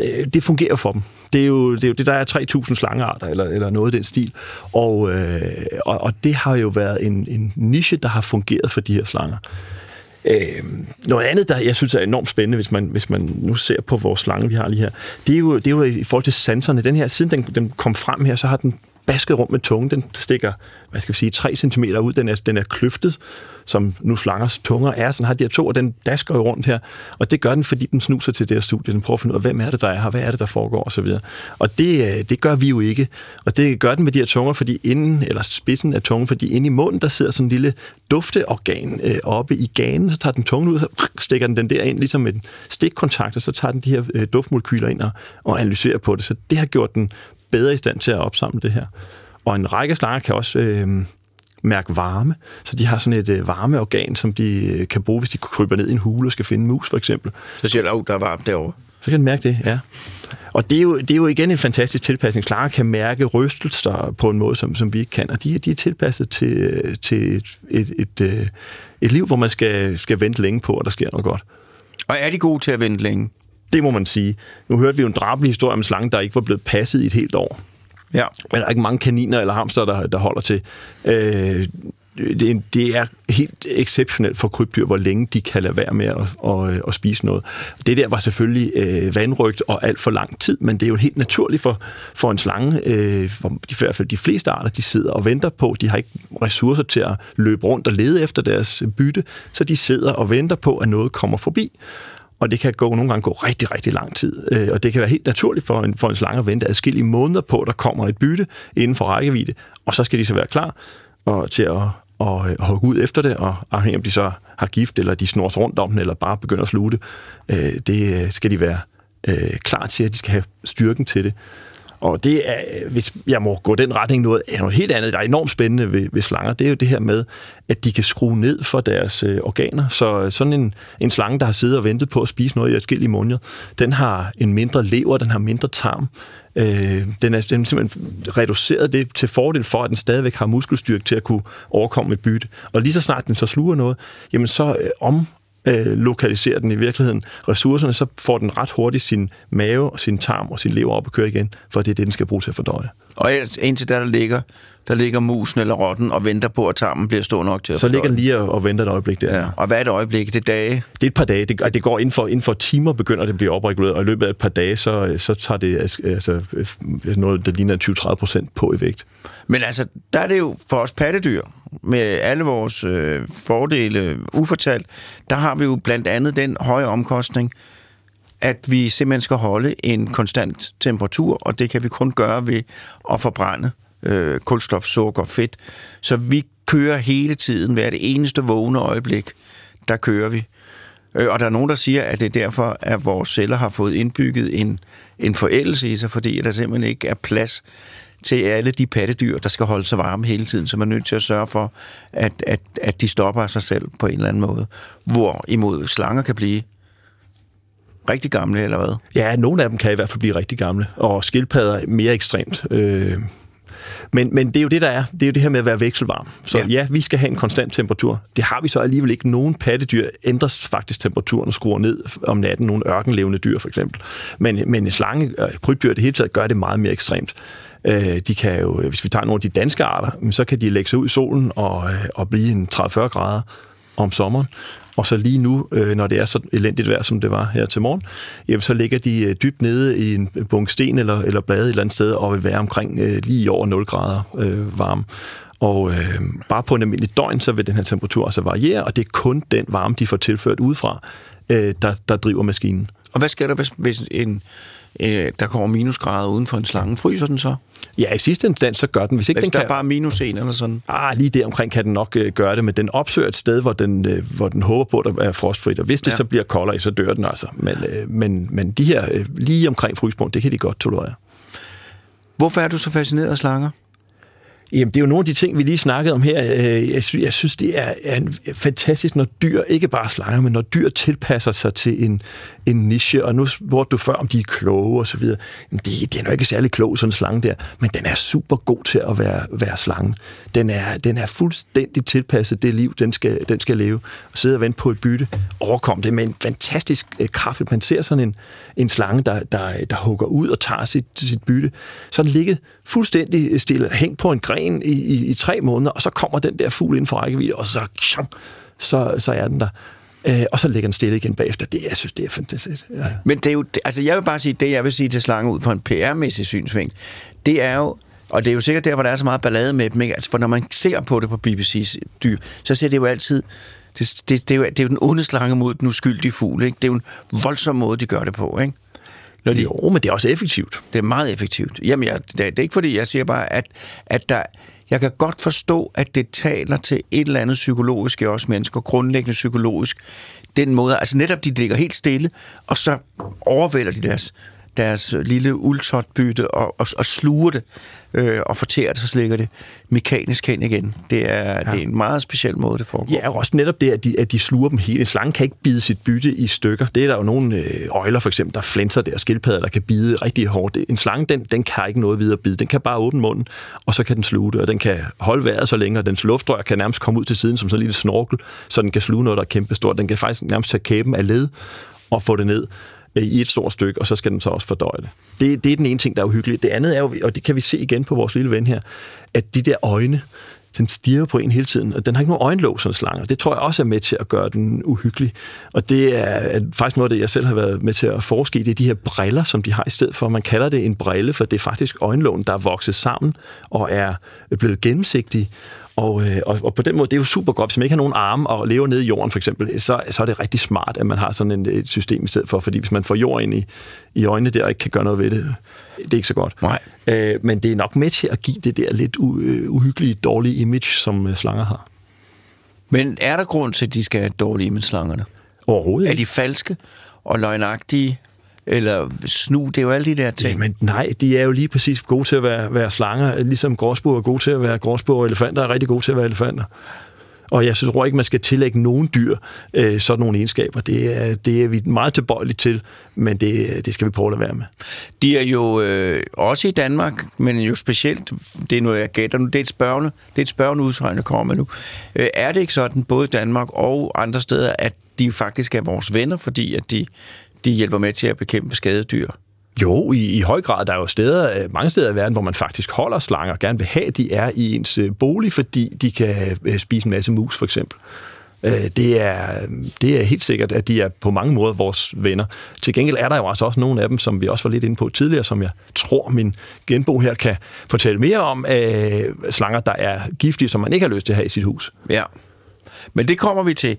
øh, det fungerer for dem. Det er jo det, er jo det der er 3.000 slangearter, eller, eller noget i den stil. Og, øh, og, og det har jo været en, en niche, der har fungeret for de her slanger. Øh, noget andet, der jeg synes er enormt spændende, hvis man, hvis man nu ser på vores slange, vi har lige her, det er jo, det er jo i forhold til sanserne. Den her, siden den, den kom frem her, så har den basket rundt med tungen. Den stikker, hvad skal vi sige, 3 cm ud. Den er, den er kløftet, som nu slangers tunger er. Sådan har de her to, og den dasker jo rundt her. Og det gør den, fordi den snuser til det her studie. Den prøver at finde ud af, hvem er det, der er her? Hvad er det, der foregår? Og, så videre. og det, øh, det gør vi jo ikke. Og det gør den med de her tunger, fordi inden, eller spidsen af tungen, fordi inde i munden, der sidder sådan en lille dufteorgan øh, oppe i ganen. Så tager den tungen ud, og så stikker den den der ind, ligesom en stikkontakt, og så tager den de her øh, duftmolekyler ind og, og analyserer på det. Så det har gjort den bedre i stand til at opsamle det her. Og en række slanger kan også øh, mærke varme, så de har sådan et øh, varmeorgan, som de øh, kan bruge, hvis de kryber ned i en hule og skal finde mus, for eksempel. Så siger du, der er varmt derovre. Så kan den mærke det, ja. Og det er jo, det er jo igen en fantastisk tilpasning. Slanger kan mærke rystelser på en måde, som, som vi ikke kan, og de, de er tilpasset til, til et, et, et, et, et liv, hvor man skal, skal vente længe på, at der sker noget godt. Og er de gode til at vente længe? Det må man sige. Nu hørte vi jo en drabelig historie om en slange, der ikke var blevet passet i et helt år. Ja. Men der er ikke mange kaniner eller hamster, der, der holder til. Øh, det, det er helt exceptionelt for krybdyr, hvor længe de kan lade være med at, at, at spise noget. Det der var selvfølgelig øh, vandrygt og alt for lang tid, men det er jo helt naturligt for, for en slange, øh, for de, i hvert fald de fleste arter, de sidder og venter på, de har ikke ressourcer til at løbe rundt og lede efter deres bytte, så de sidder og venter på, at noget kommer forbi og det kan gå, nogle gange gå rigtig, rigtig lang tid. Øh, og det kan være helt naturligt for en, for en slange at vente adskillige måneder på, at der kommer et bytte inden for rækkevidde, og så skal de så være klar og, til at, og, og øh, hugge ud efter det, og afhængig om de så har gift, eller de snors rundt om den, eller bare begynder at slutte, det, øh, det skal de være øh, klar til, at de skal have styrken til det. Og det er, øh, hvis jeg må gå den retning, noget, er noget helt andet, der er enormt spændende ved, ved slanger, det er jo det her med, at de kan skrue ned for deres øh, organer. Så øh, sådan en, en slange, der har siddet og ventet på at spise noget i forskellige måneder, den har en mindre lever, den har mindre tarm, Øh, den, er, den er simpelthen reduceret det til fordel for, at den stadigvæk har muskelstyrke til at kunne overkomme et bytte. Og lige så snart den så sluger noget, jamen så øh, om øh, lokaliserer den i virkeligheden ressourcerne, så får den ret hurtigt sin mave og sin tarm og sin lever op og køre igen, for det er det, den skal bruge til at fordøje. Og ellers, indtil der, der ligger, der ligger musen eller rotten og venter på, at tarmen bliver stor nok til at Så ligger den lige og, og venter et øjeblik der. Ja. Og hvad er et øjeblik? Det er dage? Det er et par dage. Det, det går inden for, inden for timer, begynder det at blive opreguleret, og i løbet af et par dage, så, så tager det altså, noget, der ligner 20-30 procent på i vægt. Men altså, der er det jo for os pattedyr, med alle vores øh, fordele ufortalt, der har vi jo blandt andet den høje omkostning, at vi simpelthen skal holde en konstant temperatur, og det kan vi kun gøre ved at forbrænde øh, kulstof, sukker, fedt. Så vi kører hele tiden, hver det eneste vågne øjeblik, der kører vi. Øh, og der er nogen, der siger, at det er derfor, at vores celler har fået indbygget en, en forældelse i sig, fordi der simpelthen ikke er plads til alle de pattedyr, der skal holde sig varme hele tiden, så man er nødt til at sørge for, at, at, at de stopper sig selv på en eller anden måde. Hvorimod slanger kan blive rigtig gamle, eller hvad? Ja, nogle af dem kan i hvert fald blive rigtig gamle, og skildpadder mere ekstremt. Øh, men, men det er jo det, der er. Det er jo det her med at være vekselvarm. Så ja. ja, vi skal have en konstant temperatur. Det har vi så alligevel ikke. Nogen pattedyr ændrer faktisk temperaturen og skruer ned om natten. Nogle ørkenlevende dyr for eksempel. Men, men slange og krybdyr det hele taget gør det meget mere ekstremt. Øh, de kan jo, hvis vi tager nogle af de danske arter, så kan de lægge sig ud i solen og, øh, og blive en 30-40 grader om sommeren. Og så lige nu, øh, når det er så elendigt vejr, som det var her til morgen, jamen, så ligger de øh, dybt nede i en bunke sten eller, eller blade et eller andet sted, og vil være omkring øh, lige over 0 grader øh, varme. Og øh, bare på en almindelig døgn, så vil den her temperatur altså variere, og det er kun den varme, de får tilført udefra, øh, der, der driver maskinen. Og hvad sker der, hvis, hvis en, øh, der kommer minusgrader uden for en slange? Fryser den så? Ja, i sidste instans, så gør den. Hvis ikke Hvis den der kan... er bare minus en eller sådan? Ah, lige der omkring kan den nok øh, gøre det, men den opsøger et sted, hvor den, øh, hvor den håber på, at der er frostfrit, og hvis det ja. så bliver koldere, så dør den altså. Men, øh, men, men de her øh, lige omkring fryspunkt, det kan de godt tolerere. Hvorfor er du så fascineret af slanger? Jamen, det er jo nogle af de ting, vi lige snakkede om her. Øh, jeg synes, jeg synes det er, er fantastisk, når dyr, ikke bare slanger, men når dyr tilpasser sig til en, en niche. Og nu spurgte du før, om de er kloge og så videre. Jamen, det, det er nok ikke særlig klog, sådan en slange der, men den er super god til at være, være slange. Den er, den er fuldstændig tilpasset det liv, den skal, den skal leve. Og sidde og vente på et bytte, overkom det med en fantastisk øh, kraft. Man ser sådan en, en slange, der, der, der hugger ud og tager sit, sit bytte. Så den ligger fuldstændig stille, hængt på en gren i, i, i tre måneder, og så kommer den der fugl ind for rækkevidde, og så, så, så er den der. Øh, og så ligger den stille igen bagefter. Det, jeg synes, det er fantastisk. Ja. Men det er jo, altså jeg vil bare sige, det jeg vil sige til slange ud fra en PR-mæssig synsvinkel, det er jo, Og det er jo sikkert der, hvor der er så meget ballade med dem. Ikke? Altså, for når man ser på det på BBC's dyr, så ser det jo altid... Det, det, det, er jo, det er jo den onde slange mod den uskyldige fugl. Ikke? Det er jo en voldsom måde, de gør det på. Ikke? Når de, jo, men det er også effektivt. Det er meget effektivt. Jamen, jeg, det, det er ikke fordi, jeg siger bare, at, at der, jeg kan godt forstå, at det taler til et eller andet psykologisk i os mennesker, grundlæggende psykologisk. Den måde, altså netop de ligger helt stille, og så overvælder de deres, deres lille ultotbytte og, og, og sluger det øh, og fortærer det, så slikker det mekanisk hen igen. Det er, ja. det er en meget speciel måde, det foregår. Ja, og også netop det, at de, at de sluger dem hele. En slange kan ikke bide sit bytte i stykker. Det er der jo nogle øh, øjler, for eksempel, der flænser der, skildpadder, der kan bide rigtig hårdt. En slange, den, den kan ikke noget videre bide. Den kan bare åbne munden, og så kan den sluge det, og den kan holde vejret så længe, og dens luftrør kan nærmest komme ud til siden som sådan en lille snorkel, så den kan sluge noget, der er kæmpestort. Den kan faktisk nærmest tage kæben af led og få det ned Øh, i et stort stykke, og så skal den så også fordøje det. det. Det er den ene ting, der er uhyggeligt. Det andet er jo, og det kan vi se igen på vores lille ven her, at de der øjne, den stiger på en hele tiden, og den har ikke nogen øjenlåg, sådan slange. Det tror jeg også er med til at gøre den uhyggelig. Og det er faktisk noget af det, jeg selv har været med til at forske i, det er de her briller, som de har i stedet for. Man kalder det en brille, for det er faktisk øjenlågen, der er vokset sammen og er blevet gennemsigtige. Og, øh, og, og på den måde, det er jo super godt. Hvis man ikke har nogen arme og lever nede i jorden, for eksempel, så, så er det rigtig smart, at man har sådan en, et system i stedet for. Fordi hvis man får jord ind i, i øjnene der og ikke kan gøre noget ved det, det er ikke så godt. Nej. Øh, men det er nok med til at give det der lidt u, øh, uhyggelige, dårlige image, som øh, slanger har. Men er der grund til, at de skal have dårlige image, slangerne? Overhovedet Er de falske og løgnagtige? Eller snu, det er jo alle de der ting. Jamen nej, de er jo lige præcis gode til at være, være slanger, ligesom gråsbog er gode til at være gråsbog, og elefanter er rigtig gode til at være elefanter. Og jeg tror ikke, man skal tillægge nogen dyr øh, sådan nogle egenskaber. Det er, det er vi meget tilbøjelige til, men det, det skal vi prøve at være med. De er jo øh, også i Danmark, men jo specielt, det er noget, jeg gætter nu, det er et spørgende, det er et spørgende udsagn, der kommer nu. Øh, er det ikke sådan, både i Danmark og andre steder, at de faktisk er vores venner, fordi at de de hjælper med til at bekæmpe skadedyr. Jo, i, i høj grad. Der er jo steder, øh, mange steder i verden, hvor man faktisk holder slanger, og gerne vil have, at de er i ens øh, bolig, fordi de kan øh, spise en masse mus, for eksempel. Det er, det er helt sikkert, at de er på mange måder vores venner. Til gengæld er der jo altså også nogle af dem, som vi også var lidt inde på tidligere, som jeg tror, min genbo her kan fortælle mere om, øh, slanger, der er giftige, som man ikke har lyst til at have i sit hus. Ja, men det kommer vi til.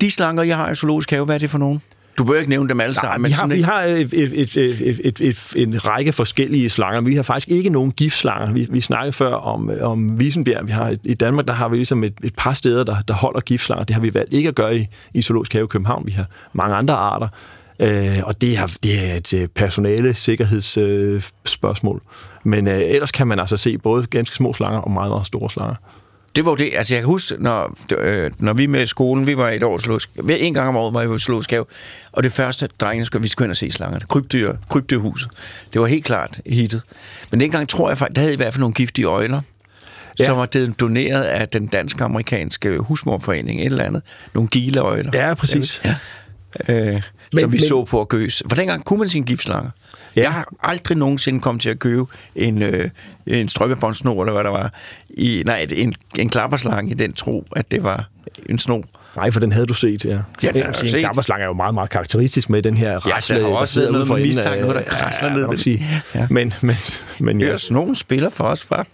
De slanger, jeg har i zoologisk have, hvad er det for nogen? Du bør ikke nævne dem alle sammen. Vi har, vi har et, et, et, et, et, en række forskellige slanger. Vi har faktisk ikke nogen giftslanger. Vi, vi snakkede før om, om Wiesenbjerg. Vi har, I Danmark der har vi ligesom et, et par steder, der, der holder giftslanger. Det har vi valgt ikke at gøre i, i Zoologisk Have i København. Vi har mange andre arter. Øh, og det, har, det er et øh, personale sikkerhedsspørgsmål. Øh, Men øh, ellers kan man altså se både ganske små slanger og meget, meget store slanger det var det. Altså, jeg kan huske, når, øh, når vi med skolen, vi var et år hver en gang om året var vi i zoologisk have, og det første, drengene skulle, vi skulle ind og se slangerne. Krybdyr, krybdyrhuset. Det var helt klart hittet. Men dengang tror jeg faktisk, der havde i hvert fald nogle giftige øjler, ja. som var doneret af den dansk-amerikanske husmorforening, et eller andet. Nogle gileøjler. Ja, præcis. Ja. Øh, men, som vi men, så på at gøs. For dengang kunne man sin giftslanger. Ja. Jeg har aldrig nogensinde kommet til at købe en, øh, en strømpebåndsnor, eller hvad der var. I, nej, en, en klapperslange i den tro, at det var en snor. Nej, for den havde du set, ja. Ja, den en klapperslange er jo meget, meget karakteristisk med den her rasle, ja, der har også der noget med mistanke, noget, der krasler ja, ned. Ja. Men, men, men, ja. ja, nogen spiller for os fra.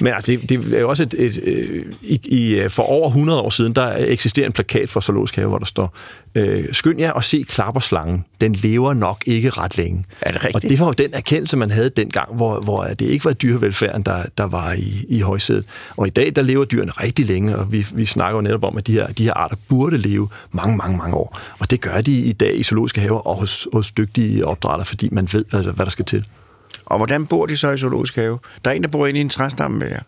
Men altså, det, det er også et, et, et øh, i, i, øh, for over 100 år siden, der eksisterer en plakat for Zoologisk Have, hvor der står, øh, skynd jer og se klapperslangen. Den lever nok ikke ret længe. Er det rigtigt? Og det var jo den erkendelse, man havde dengang, hvor, hvor det ikke var dyrevelfærden, der, der var i, i højsædet. Og i dag, der lever dyrene rigtig længe, og vi, vi snakker jo netop om, at de her, de her arter burde leve mange, mange, mange år. Og det gør de i dag i zoologiske haver og hos, hos dygtige opdrætter, fordi man ved, hvad, hvad der skal til. Og hvordan bor de så i zoologisk have? Der er en, der bor inde i en træstamme med jer.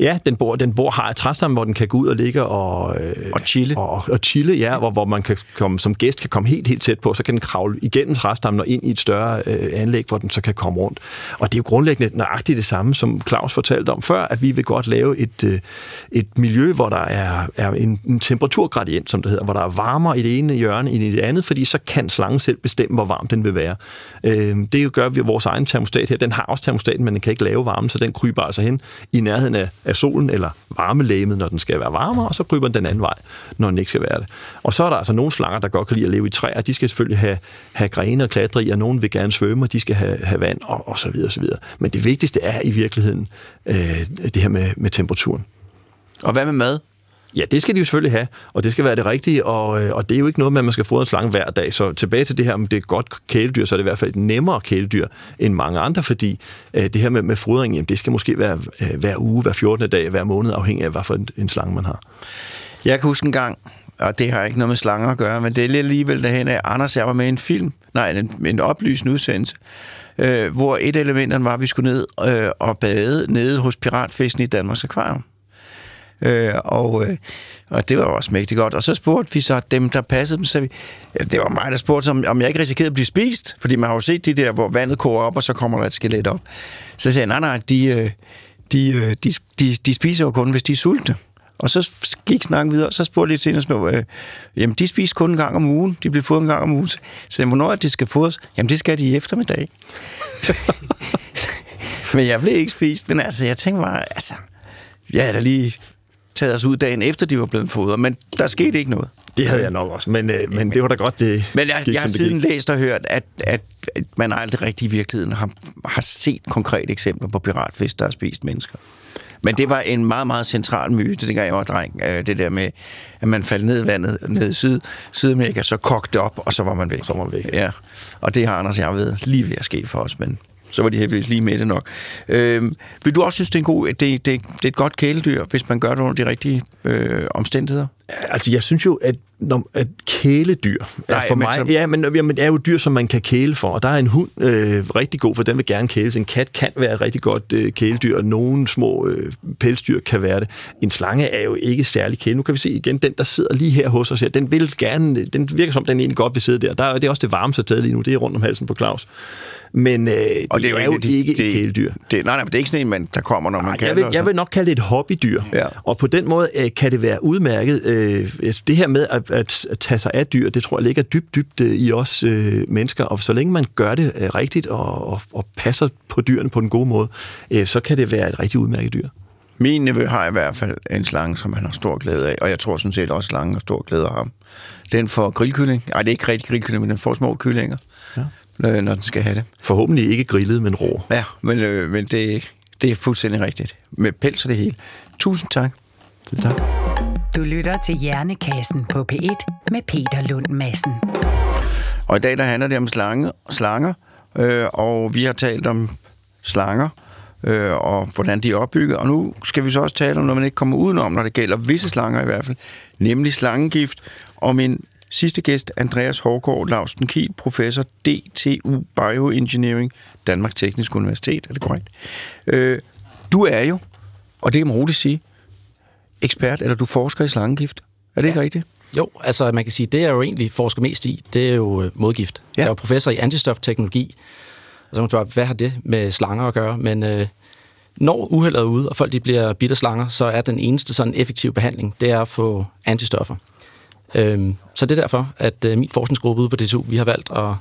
Ja, den bor, den bor har et træstamme, hvor den kan gå ud og ligge og... Øh, og chille. Og, og chille, ja, hvor, hvor man kan komme, som gæst kan komme helt, helt tæt på, så kan den kravle igennem træstammen og ind i et større øh, anlæg, hvor den så kan komme rundt. Og det er jo grundlæggende nøjagtigt det samme, som Claus fortalte om før, at vi vil godt lave et, øh, et miljø, hvor der er, er en, en temperaturgradient, som det hedder, hvor der er varmere i det ene hjørne end i det andet, fordi så kan slangen selv bestemme, hvor varm den vil være. Øh, det gør vi vores egen termostat her. Den har også termostaten, men den kan ikke lave varme, så den kryber altså hen i nærheden af af, af solen eller varmelæmet, når den skal være varmere, og så kryber den den anden vej, når den ikke skal være det. Og så er der altså nogle slanger, der godt kan lide at leve i træer. De skal selvfølgelig have, have grene og klatre i, og nogen vil gerne svømme, og de skal have, have vand, og, og så videre, og så videre. Men det vigtigste er i virkeligheden øh, det her med, med temperaturen. Og hvad med mad? Ja, det skal de jo selvfølgelig have, og det skal være det rigtige, og, øh, og det er jo ikke noget med, at man skal fodre en slange hver dag. Så tilbage til det her, om det er godt kæledyr, så er det i hvert fald et nemmere kæledyr end mange andre, fordi øh, det her med, med fodring, jamen, det skal måske være øh, hver uge, hver 14. dag, hver måned, afhængig af, hvad for en, en slange man har. Jeg kan huske en gang, og det har ikke noget med slanger at gøre, men det er lidt alligevel derhen af, Anders jeg var med i en film, nej, en, en oplysende udsendelse, øh, hvor et af elementerne var, at vi skulle ned øh, og bade nede hos Piratfesten i Danmarks Akvarium. Øh, og, øh, og det var også mægtigt godt. Og så spurgte vi så dem, der passede dem, så vi, ja, det var mig, der spurgte, om, om jeg ikke risikerede at blive spist, fordi man har jo set de der, hvor vandet koger op, og så kommer der et skelet op. Så sagde jeg, nej, nej, de, øh, de, øh, de, de, de spiser jo kun, hvis de er sultne. Og så gik snakken videre, og så spurgte jeg lidt senere, øh, jamen de spiser kun en gang om ugen, de bliver fået en gang om ugen. Så hvornår er det skal fodres? Jamen det skal de i eftermiddag. <laughs> men jeg blev ikke spist, men altså jeg tænkte bare, altså, jeg havde da lige taget os ud dagen efter, de var blevet fodret, men der skete ikke noget. Det havde jeg nok også, men, øh, men det var da godt, det Men jeg, gik, jeg har siden gik. læst og hørt, at, at, man aldrig rigtig i virkeligheden har, har set konkrete eksempler på piratfisk, der har spist mennesker. Men det var en meget, meget central myte, dengang jeg var dreng. øh, Det der med, at man faldt ned i vandet ned i Syd, Sydamerika, så kogte op, og så var man væk. Så var man væk. Ja, og det har Anders og jeg ved lige ved at ske for os, men så var de heldigvis lige med det nok. Øh, vil du også synes, det er, en god, det, det, det er et godt kæledyr, hvis man gør det under de rigtige øh, omstændigheder? Altså, jeg synes jo, at, når, at kæledyr er Nej, for mig... som- Ja, men jamen, det er jo dyr, som man kan kæle for, og der er en hund øh, rigtig god, for den vil gerne kæles. En kat kan være et rigtig godt øh, kæledyr, og nogle små øh, pelsdyr kan være det. En slange er jo ikke særlig kæle. Nu kan vi se igen, den der sidder lige her hos os her, den vil gerne... Den virker som, den egentlig godt vil sidde der. der er, det er også det varmeste sted lige nu, det er rundt om halsen på Claus. Men øh, Og det, det er jo egentlig- ikke det, et kæledyr. Det, nej, nej, men det er ikke sådan en, man, der kommer, når man Nej, kan jeg vil, jeg vil nok kalde det et hobbydyr. Ja. Og på den måde øh, kan det være udmærket. Øh, altså, det her med at, at, at tage sig af dyr, det tror jeg ligger dybt, dybt øh, i os øh, mennesker. Og så længe man gør det øh, rigtigt og, og, og passer på dyrene på den gode måde, øh, så kan det være et rigtig udmærket dyr. Min nevø har i hvert fald en slange, som han har stor glæde af, og jeg tror sådan set også, at slangen har stor glæde af ham. Den får grillkylling. Nej, det er ikke rigtig grillkylling, men den får små kyllinger, ja. når den skal have det. Forhåbentlig ikke grillet, men rå. Ja, men, øh, men det, det er fuldstændig rigtigt. Med pels og det hele. Tusind tak. Så tak. Du lytter til Hjernekassen på P1 med Peter Lund Madsen. Og i dag der handler det om slange, slanger, øh, og vi har talt om slanger, øh, og hvordan de er opbygget. Og nu skal vi så også tale om, når man ikke kommer udenom, når det gælder visse slanger i hvert fald, nemlig slangegift. Og min sidste gæst, Andreas Hårgaard Lausten Kiel, professor DTU Bioengineering, Danmarks Tekniske Universitet, er det korrekt? Øh, du er jo, og det kan man roligt sige, ekspert, eller du forsker i slangegift. Er det ikke rigtigt? Jo, altså man kan sige, det jeg jo egentlig forsker mest i, det er jo øh, modgift. Ja. Ja. Jeg er jo professor i antistofteknologi, og så kan man spørge, hvad har det med slanger at gøre? Men øh, når uheldet er ude, og folk de bliver bidt af slanger, så er den eneste sådan effektive behandling, det er at få antistoffer. Øhm, så det er derfor, at øh, min forskningsgruppe ude på DTU, vi har valgt at,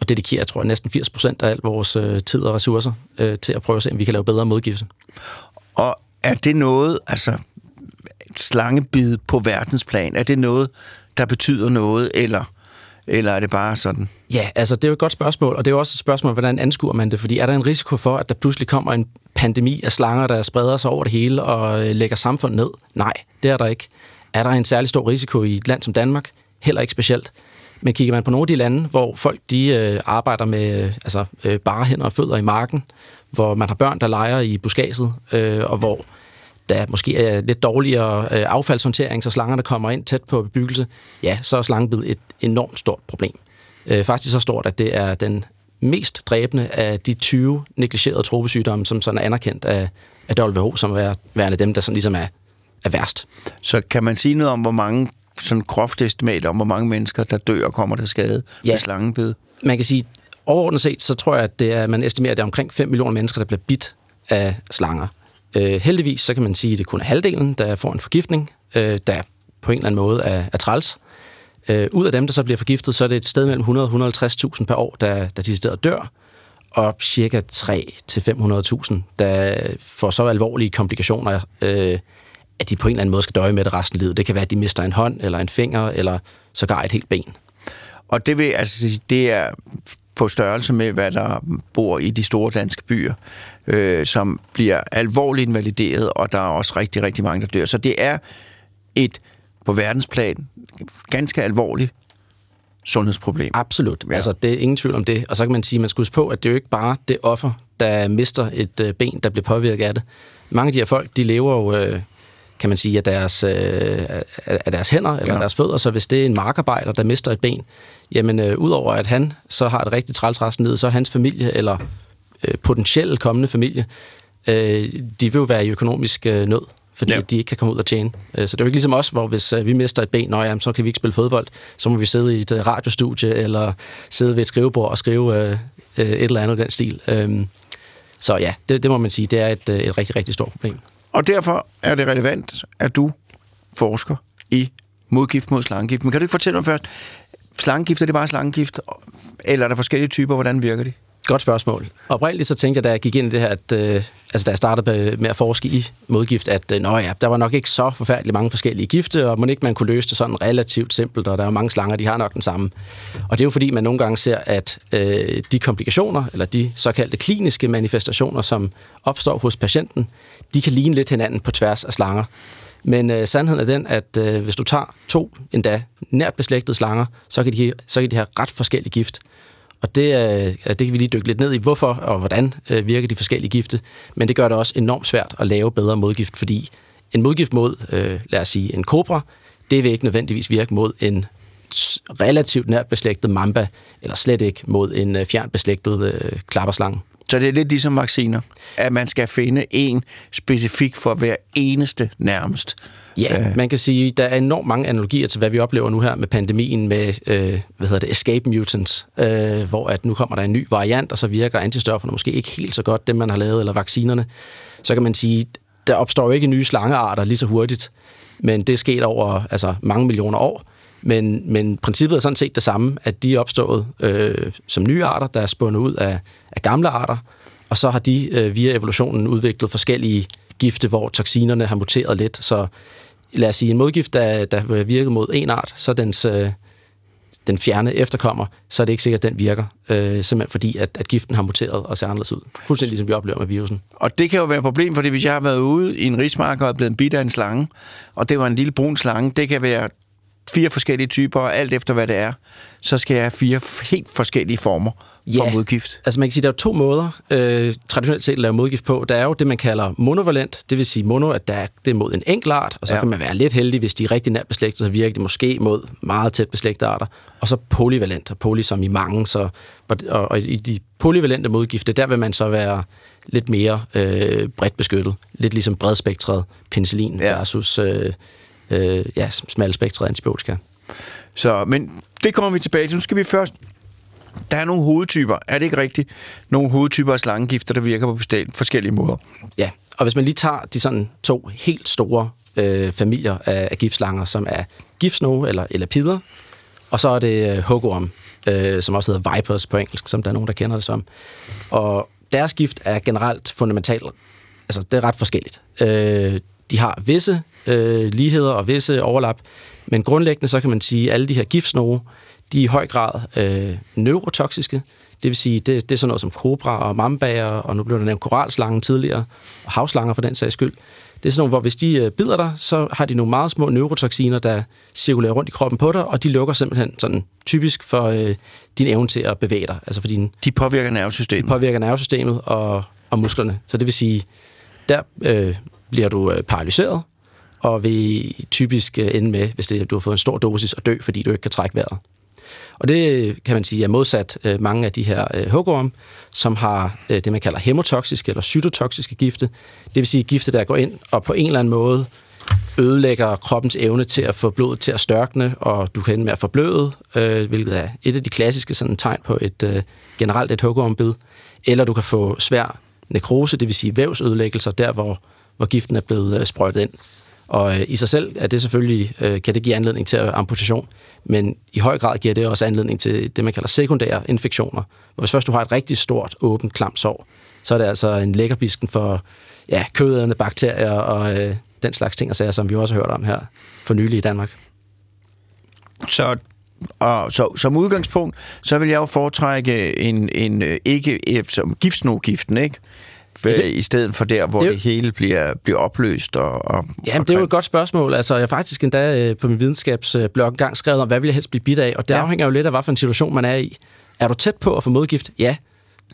at dedikere, jeg tror, næsten 80 procent af al vores øh, tid og ressourcer øh, til at prøve at se, om vi kan lave bedre modgifte. Og er det noget, altså slangebid på verdensplan, er det noget, der betyder noget, eller, eller er det bare sådan? Ja, altså det er jo et godt spørgsmål, og det er jo også et spørgsmål, hvordan anskuer man det, fordi er der en risiko for, at der pludselig kommer en pandemi af slanger, der spreder sig over det hele og øh, lægger samfundet ned? Nej, det er der ikke. Er der en særlig stor risiko i et land som Danmark? Heller ikke specielt. Men kigger man på nogle af de lande, hvor folk de øh, arbejder med øh, altså, øh, bare hænder og fødder i marken, hvor man har børn, der leger i buskaget, øh, og hvor der måske er lidt dårligere øh, affaldshåndtering, så slangerne kommer ind tæt på bebyggelse, ja, så er slangebid et enormt stort problem. Øh, faktisk så stort, at det er den mest dræbende af de 20 negligerede tropesygdomme, som sådan er anerkendt af, af WHO, som er værende dem, der sådan ligesom er, er værst. Så kan man sige noget om, hvor mange sådan groft estimat om, hvor mange mennesker, der dør og kommer til skade. Ja. ved slangebid? Man kan sige, overordnet set, så tror jeg, at det er, man estimerer, at det er omkring 5 millioner mennesker, der bliver bidt af slanger. Øh, heldigvis, så kan man sige, at det kun er halvdelen, der får en forgiftning, øh, der på en eller anden måde er, er træls. Øh, ud af dem, der så bliver forgiftet, så er det et sted mellem 100 og 150.000 per år, der, der decideret dør. og cirka 3-500.000, der får så alvorlige komplikationer, øh, at de på en eller anden måde skal døje med det resten af livet. Det kan være, at de mister en hånd, eller en finger, eller sågar et helt ben. Og det vil altså sige, det er på størrelse med, hvad der bor i de store danske byer, øh, som bliver alvorligt invalideret, og der er også rigtig, rigtig mange, der dør. Så det er et på verdensplan ganske alvorligt sundhedsproblem. Absolut. Ja. Altså, det er ingen tvivl om det. Og så kan man sige, at man skal huske på, at det er jo ikke bare det offer, der mister et øh, ben, der bliver påvirket af det. Mange af de her folk, de lever jo, øh, kan man sige, af deres, øh, af deres hænder eller ja. deres fødder. Så hvis det er en markarbejder, der mister et ben, jamen øh, udover at han så har det rigtig træls resten ned, så er hans familie eller øh, potentielt kommende familie, øh, de vil jo være i økonomisk øh, nød fordi ja. de ikke kan komme ud og tjene. Øh, så det er jo ikke ligesom os, hvor hvis øh, vi mister et ben, nøj, så kan vi ikke spille fodbold, så må vi sidde i et øh, radiostudie, eller sidde ved et skrivebord og skrive et eller andet den stil. Øhm, så ja, det, det må man sige, det er et, et rigtig, rigtig stort problem. Og derfor er det relevant, at du forsker i modgift mod slangegift. Men kan du ikke fortælle mig først, slangegift, er det bare slangegift, eller er der forskellige typer, hvordan virker de? Godt spørgsmål. Oprindeligt så tænkte jeg, da jeg gik ind i det her, at, øh, altså da jeg startede med at forske i modgift, at øh, nå ja, der var nok ikke så forfærdeligt mange forskellige gifte, og må ikke man kunne løse det sådan relativt simpelt, og der er jo mange slanger, de har nok den samme. Og det er jo fordi, man nogle gange ser, at øh, de komplikationer, eller de såkaldte kliniske manifestationer, som opstår hos patienten, de kan ligne lidt hinanden på tværs af slanger. Men øh, sandheden er den, at øh, hvis du tager to endda nært beslægtede slanger, så kan de, så kan de have ret forskellige gift. Og det, øh, det kan vi lige dykke lidt ned i, hvorfor og hvordan øh, virker de forskellige gifte. Men det gør det også enormt svært at lave bedre modgift, fordi en modgift mod, øh, lad os sige, en kobra, det vil ikke nødvendigvis virke mod en relativt nært beslægtet mamba, eller slet ikke mod en øh, fjernt beslægtet øh, klapperslange. Så det er lidt ligesom vacciner, at man skal finde en specifik for hver eneste nærmest. Ja, øh. man kan sige, der er enormt mange analogier til, hvad vi oplever nu her med pandemien med, øh, hvad hedder det, escape mutants, øh, hvor at nu kommer der en ny variant, og så virker antistofferne måske ikke helt så godt, det man har lavet, eller vaccinerne. Så kan man sige, der opstår jo ikke nye slangearter lige så hurtigt, men det er sket over altså, mange millioner år. Men, men princippet er sådan set det samme, at de er opstået øh, som nye arter, der er spundet ud af, af gamle arter, og så har de øh, via evolutionen udviklet forskellige gifte, hvor toksinerne har muteret lidt. Så lad os sige, en modgift, der, der virker mod en art, så dens, øh, den fjerne efterkommer, så er det ikke sikkert, at den virker, øh, simpelthen fordi, at, at giften har muteret og ser anderledes ud. Fuldstændig ligesom vi oplever med virusen. Og det kan jo være et problem, fordi hvis jeg har været ude i en rismark og er blevet bidt af en slange, og det var en lille brun slange, det kan være fire forskellige typer, og alt efter hvad det er, så skal jeg have fire helt forskellige former ja. for modgift. altså man kan sige, der er to måder øh, traditionelt set at lave modgift på. Der er jo det, man kalder monovalent, det vil sige mono, at der er, det er mod en enkelt art, og så ja. kan man være lidt heldig, hvis de er rigtig nært beslægtet, så virker det måske mod meget tæt beslægtede arter. Og så polyvalent, og poly som i mange, så, og, og, og i de polyvalente modgifte, der vil man så være lidt mere øh, bredt beskyttet. Lidt ligesom bredspektret penicillin ja. versus øh, øh, ja, smalspektret antibiotika. Så, men det kommer vi tilbage til. Nu skal vi først der er nogle hovedtyper, er det ikke rigtigt? Nogle hovedtyper af slangegifter, der virker på forskellige måder. Ja, og hvis man lige tager de sådan to helt store øh, familier af, af giftslanger, som er giftsnoge eller elapider, og så er det øh, hugorm, øh, som også hedder vipers på engelsk, som der er nogen, der kender det som. Og deres gift er generelt fundamentalt, altså det er ret forskelligt. Øh, de har visse øh, ligheder og visse overlap, men grundlæggende så kan man sige, at alle de her giftsnoge, de er i høj grad øh, neurotoksiske. Det vil sige, det, det er sådan noget som kobra og mambager, og nu blev der nævnt koralslangen tidligere, og havslanger for den sags skyld. Det er sådan nogle, hvor hvis de øh, bider dig, så har de nogle meget små neurotoxiner, der cirkulerer rundt i kroppen på dig, og de lukker simpelthen sådan typisk for øh, din evne til at bevæge dig. Altså for din, de påvirker nervesystemet? De påvirker nervesystemet og, og musklerne. Så det vil sige, der øh, bliver du øh, paralyseret, og vil typisk øh, ende med, hvis det, du har fået en stor dosis, at dø, fordi du ikke kan trække vejret. Og det kan man sige er modsat øh, mange af de her øh, hugorm, som har øh, det, man kalder hemotoksiske eller cytotoksiske gifte. Det vil sige gifte, der går ind og på en eller anden måde ødelægger kroppens evne til at få blodet til at størkne, og du kan ende med at få øh, hvilket er et af de klassiske sådan, tegn på et øh, generelt et hugormbid. Eller du kan få svær nekrose, det vil sige vævsødelæggelser, der hvor, hvor giften er blevet øh, sprøjtet ind. Og øh, i sig selv er det selvfølgelig, øh, kan det give anledning til øh, amputation, men i høj grad giver det også anledning til det, man kalder sekundære infektioner. Hvis først du har et rigtig stort, åbent, klamt sår, så er det altså en lækkerbisken for ja, kødædende bakterier og øh, den slags ting og sager, som vi også har hørt om her for nylig i Danmark. Så og så, som udgangspunkt, så vil jeg jo foretrække en, en øh, ikke øh, som giftsnogiften, ikke? Det, I stedet for der, hvor det, det hele bliver, bliver opløst. Og, og, Jamen, og det er jo et godt spørgsmål. Altså, jeg har faktisk endda øh, på min videnskabsblog engang skrevet om, hvad vil jeg helst blive bidt af? Og det ja. afhænger jo lidt af, hvad for en situation man er i. Er du tæt på at få modgift? Ja.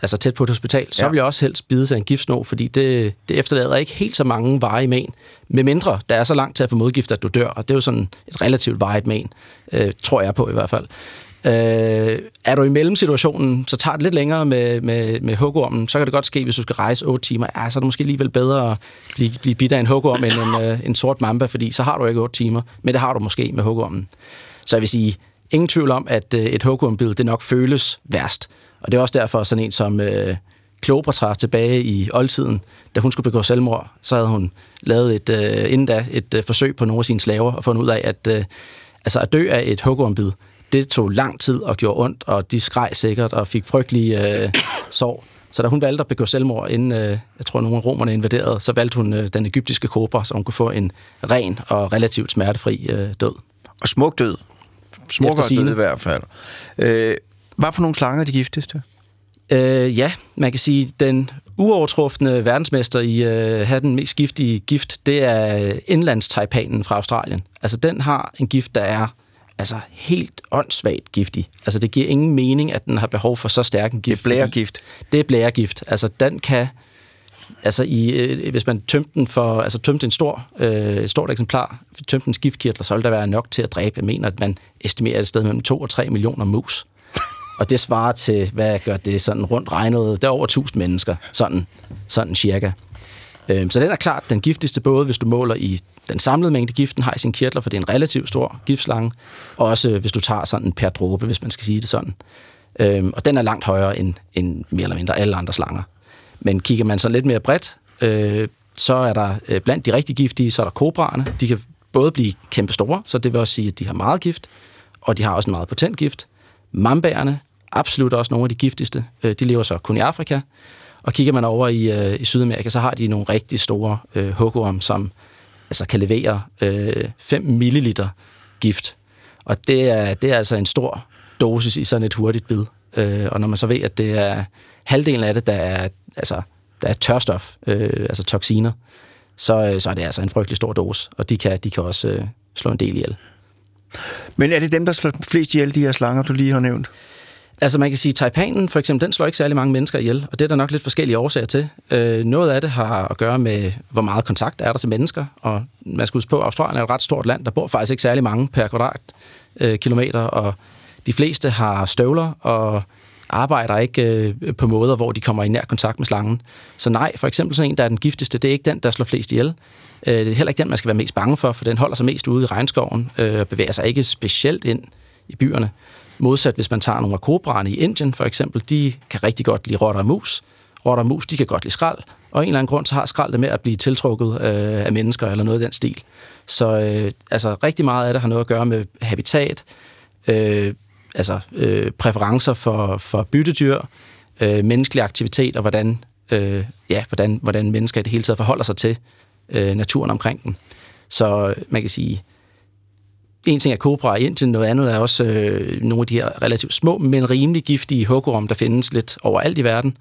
Altså tæt på et hospital. Så ja. vil jeg også helst bide sig en giftsnog, fordi det, det efterlader ikke helt så mange veje men. Med mindre, der er så langt til at få modgift, at du dør. Og det er jo sådan et relativt vejet men, øh, tror jeg på i hvert fald. Øh, er du i mellemsituationen, så tager det lidt længere med, med, med hugormen. Så kan det godt ske, hvis du skal rejse 8 timer. Ja, så er det måske alligevel bedre at blive, blive bidt af en hugorm end en, øh, en sort mamba, fordi så har du ikke 8 timer. Men det har du måske med hugormen. Så jeg vil sige, ingen tvivl om, at øh, et hugormbid, det nok føles værst. Og det er også derfor, sådan en som øh, Kleopatra tilbage i oldtiden, da hun skulle begå selvmord, så havde hun lavet et, øh, inden da et øh, forsøg på nogle af sine slaver og fundet ud af, at øh, altså at dø af et hugormbid, det tog lang tid og gjorde ondt, og de skreg sikkert og fik frygtelige øh, <coughs> sår. Så da hun valgte at begå selvmord, inden øh, jeg tror, nogle af romerne invaderede, så valgte hun øh, den egyptiske kobra, så hun kunne få en ren og relativt smertefri øh, død. Og smuk død. Smuk død i hvert fald. Øh, hvad for nogle slanger er de giftigste? Øh, ja, man kan sige, den uovertrufne verdensmester i øh, have den mest giftige gift, det er indlandstaipanen fra Australien. Altså, den har en gift, der er altså helt åndssvagt giftig. Altså det giver ingen mening, at den har behov for så stærk en gift. Det er blæregift. Det er blæregift. Altså den kan, altså i, øh, hvis man tømte den for, altså tømte en stor, øh, et stort eksemplar, tømte en skiftkirtler, så ville der være nok til at dræbe. Jeg mener, at man estimerer et sted mellem 2 og 3 millioner mus. Og det svarer til, hvad gør det sådan rundt regnet, der er over 1000 mennesker, sådan, sådan cirka. Øh, så den er klart den giftigste både, hvis du måler i den samlede mængde giften har i sin kirtler, for det er en relativt stor giftslange. Også øh, hvis du tager sådan per dråbe, hvis man skal sige det sådan. Øhm, og den er langt højere end, end mere eller mindre alle andre slanger. Men kigger man så lidt mere bredt, øh, så er der øh, blandt de rigtig giftige, så er der kobraerne. De kan både blive kæmpe store, så det vil også sige, at de har meget gift, og de har også en meget potent gift. Mambærerne, absolut også nogle af de giftigste. Øh, de lever så kun i Afrika. Og kigger man over i, øh, i Sydamerika, så har de nogle rigtig store øh, hugorm, som altså kan levere øh, 5 ml gift. Og det er, det er altså en stor dosis i sådan et hurtigt bid. Øh, og når man så ved, at det er halvdelen af det, der er, altså, der er tørstof, øh, altså toksiner, så, øh, så er det altså en frygtelig stor dose, og de kan, de kan også øh, slå en del ihjel. Men er det dem, der slår flest ihjel, de her slanger, du lige har nævnt? Altså man kan sige, at taipanen for eksempel, den slår ikke særlig mange mennesker ihjel, og det er der nok lidt forskellige årsager til. Øh, noget af det har at gøre med, hvor meget kontakt er der til mennesker, og man skal huske på, at Australien er et ret stort land, der bor faktisk ikke særlig mange per kvadratkilometer, øh, og de fleste har støvler og arbejder ikke øh, på måder, hvor de kommer i nær kontakt med slangen. Så nej, for eksempel sådan en, der er den giftigste, det er ikke den, der slår flest ihjel. Øh, det er heller ikke den, man skal være mest bange for, for den holder sig mest ude i regnskoven øh, og bevæger sig ikke specielt ind i byerne. Modsat hvis man tager nogle af kobraerne i Indien for eksempel, de kan rigtig godt lide rotter og mus. Rotter og mus, de kan godt lide skrald, og en eller anden grund, så har skrald det med at blive tiltrukket øh, af mennesker eller noget af den stil. Så øh, altså, rigtig meget af det har noget at gøre med habitat, øh, altså øh, præferencer for, for byttedyr, øh, menneskelig aktivitet og hvordan, øh, ja, hvordan, hvordan mennesker i det hele taget forholder sig til øh, naturen omkring dem. Så øh, man kan sige, en ting er kobra i Indien, noget andet er også øh, nogle af de her relativt små, men rimelig giftige hugorm, der findes lidt overalt i verden.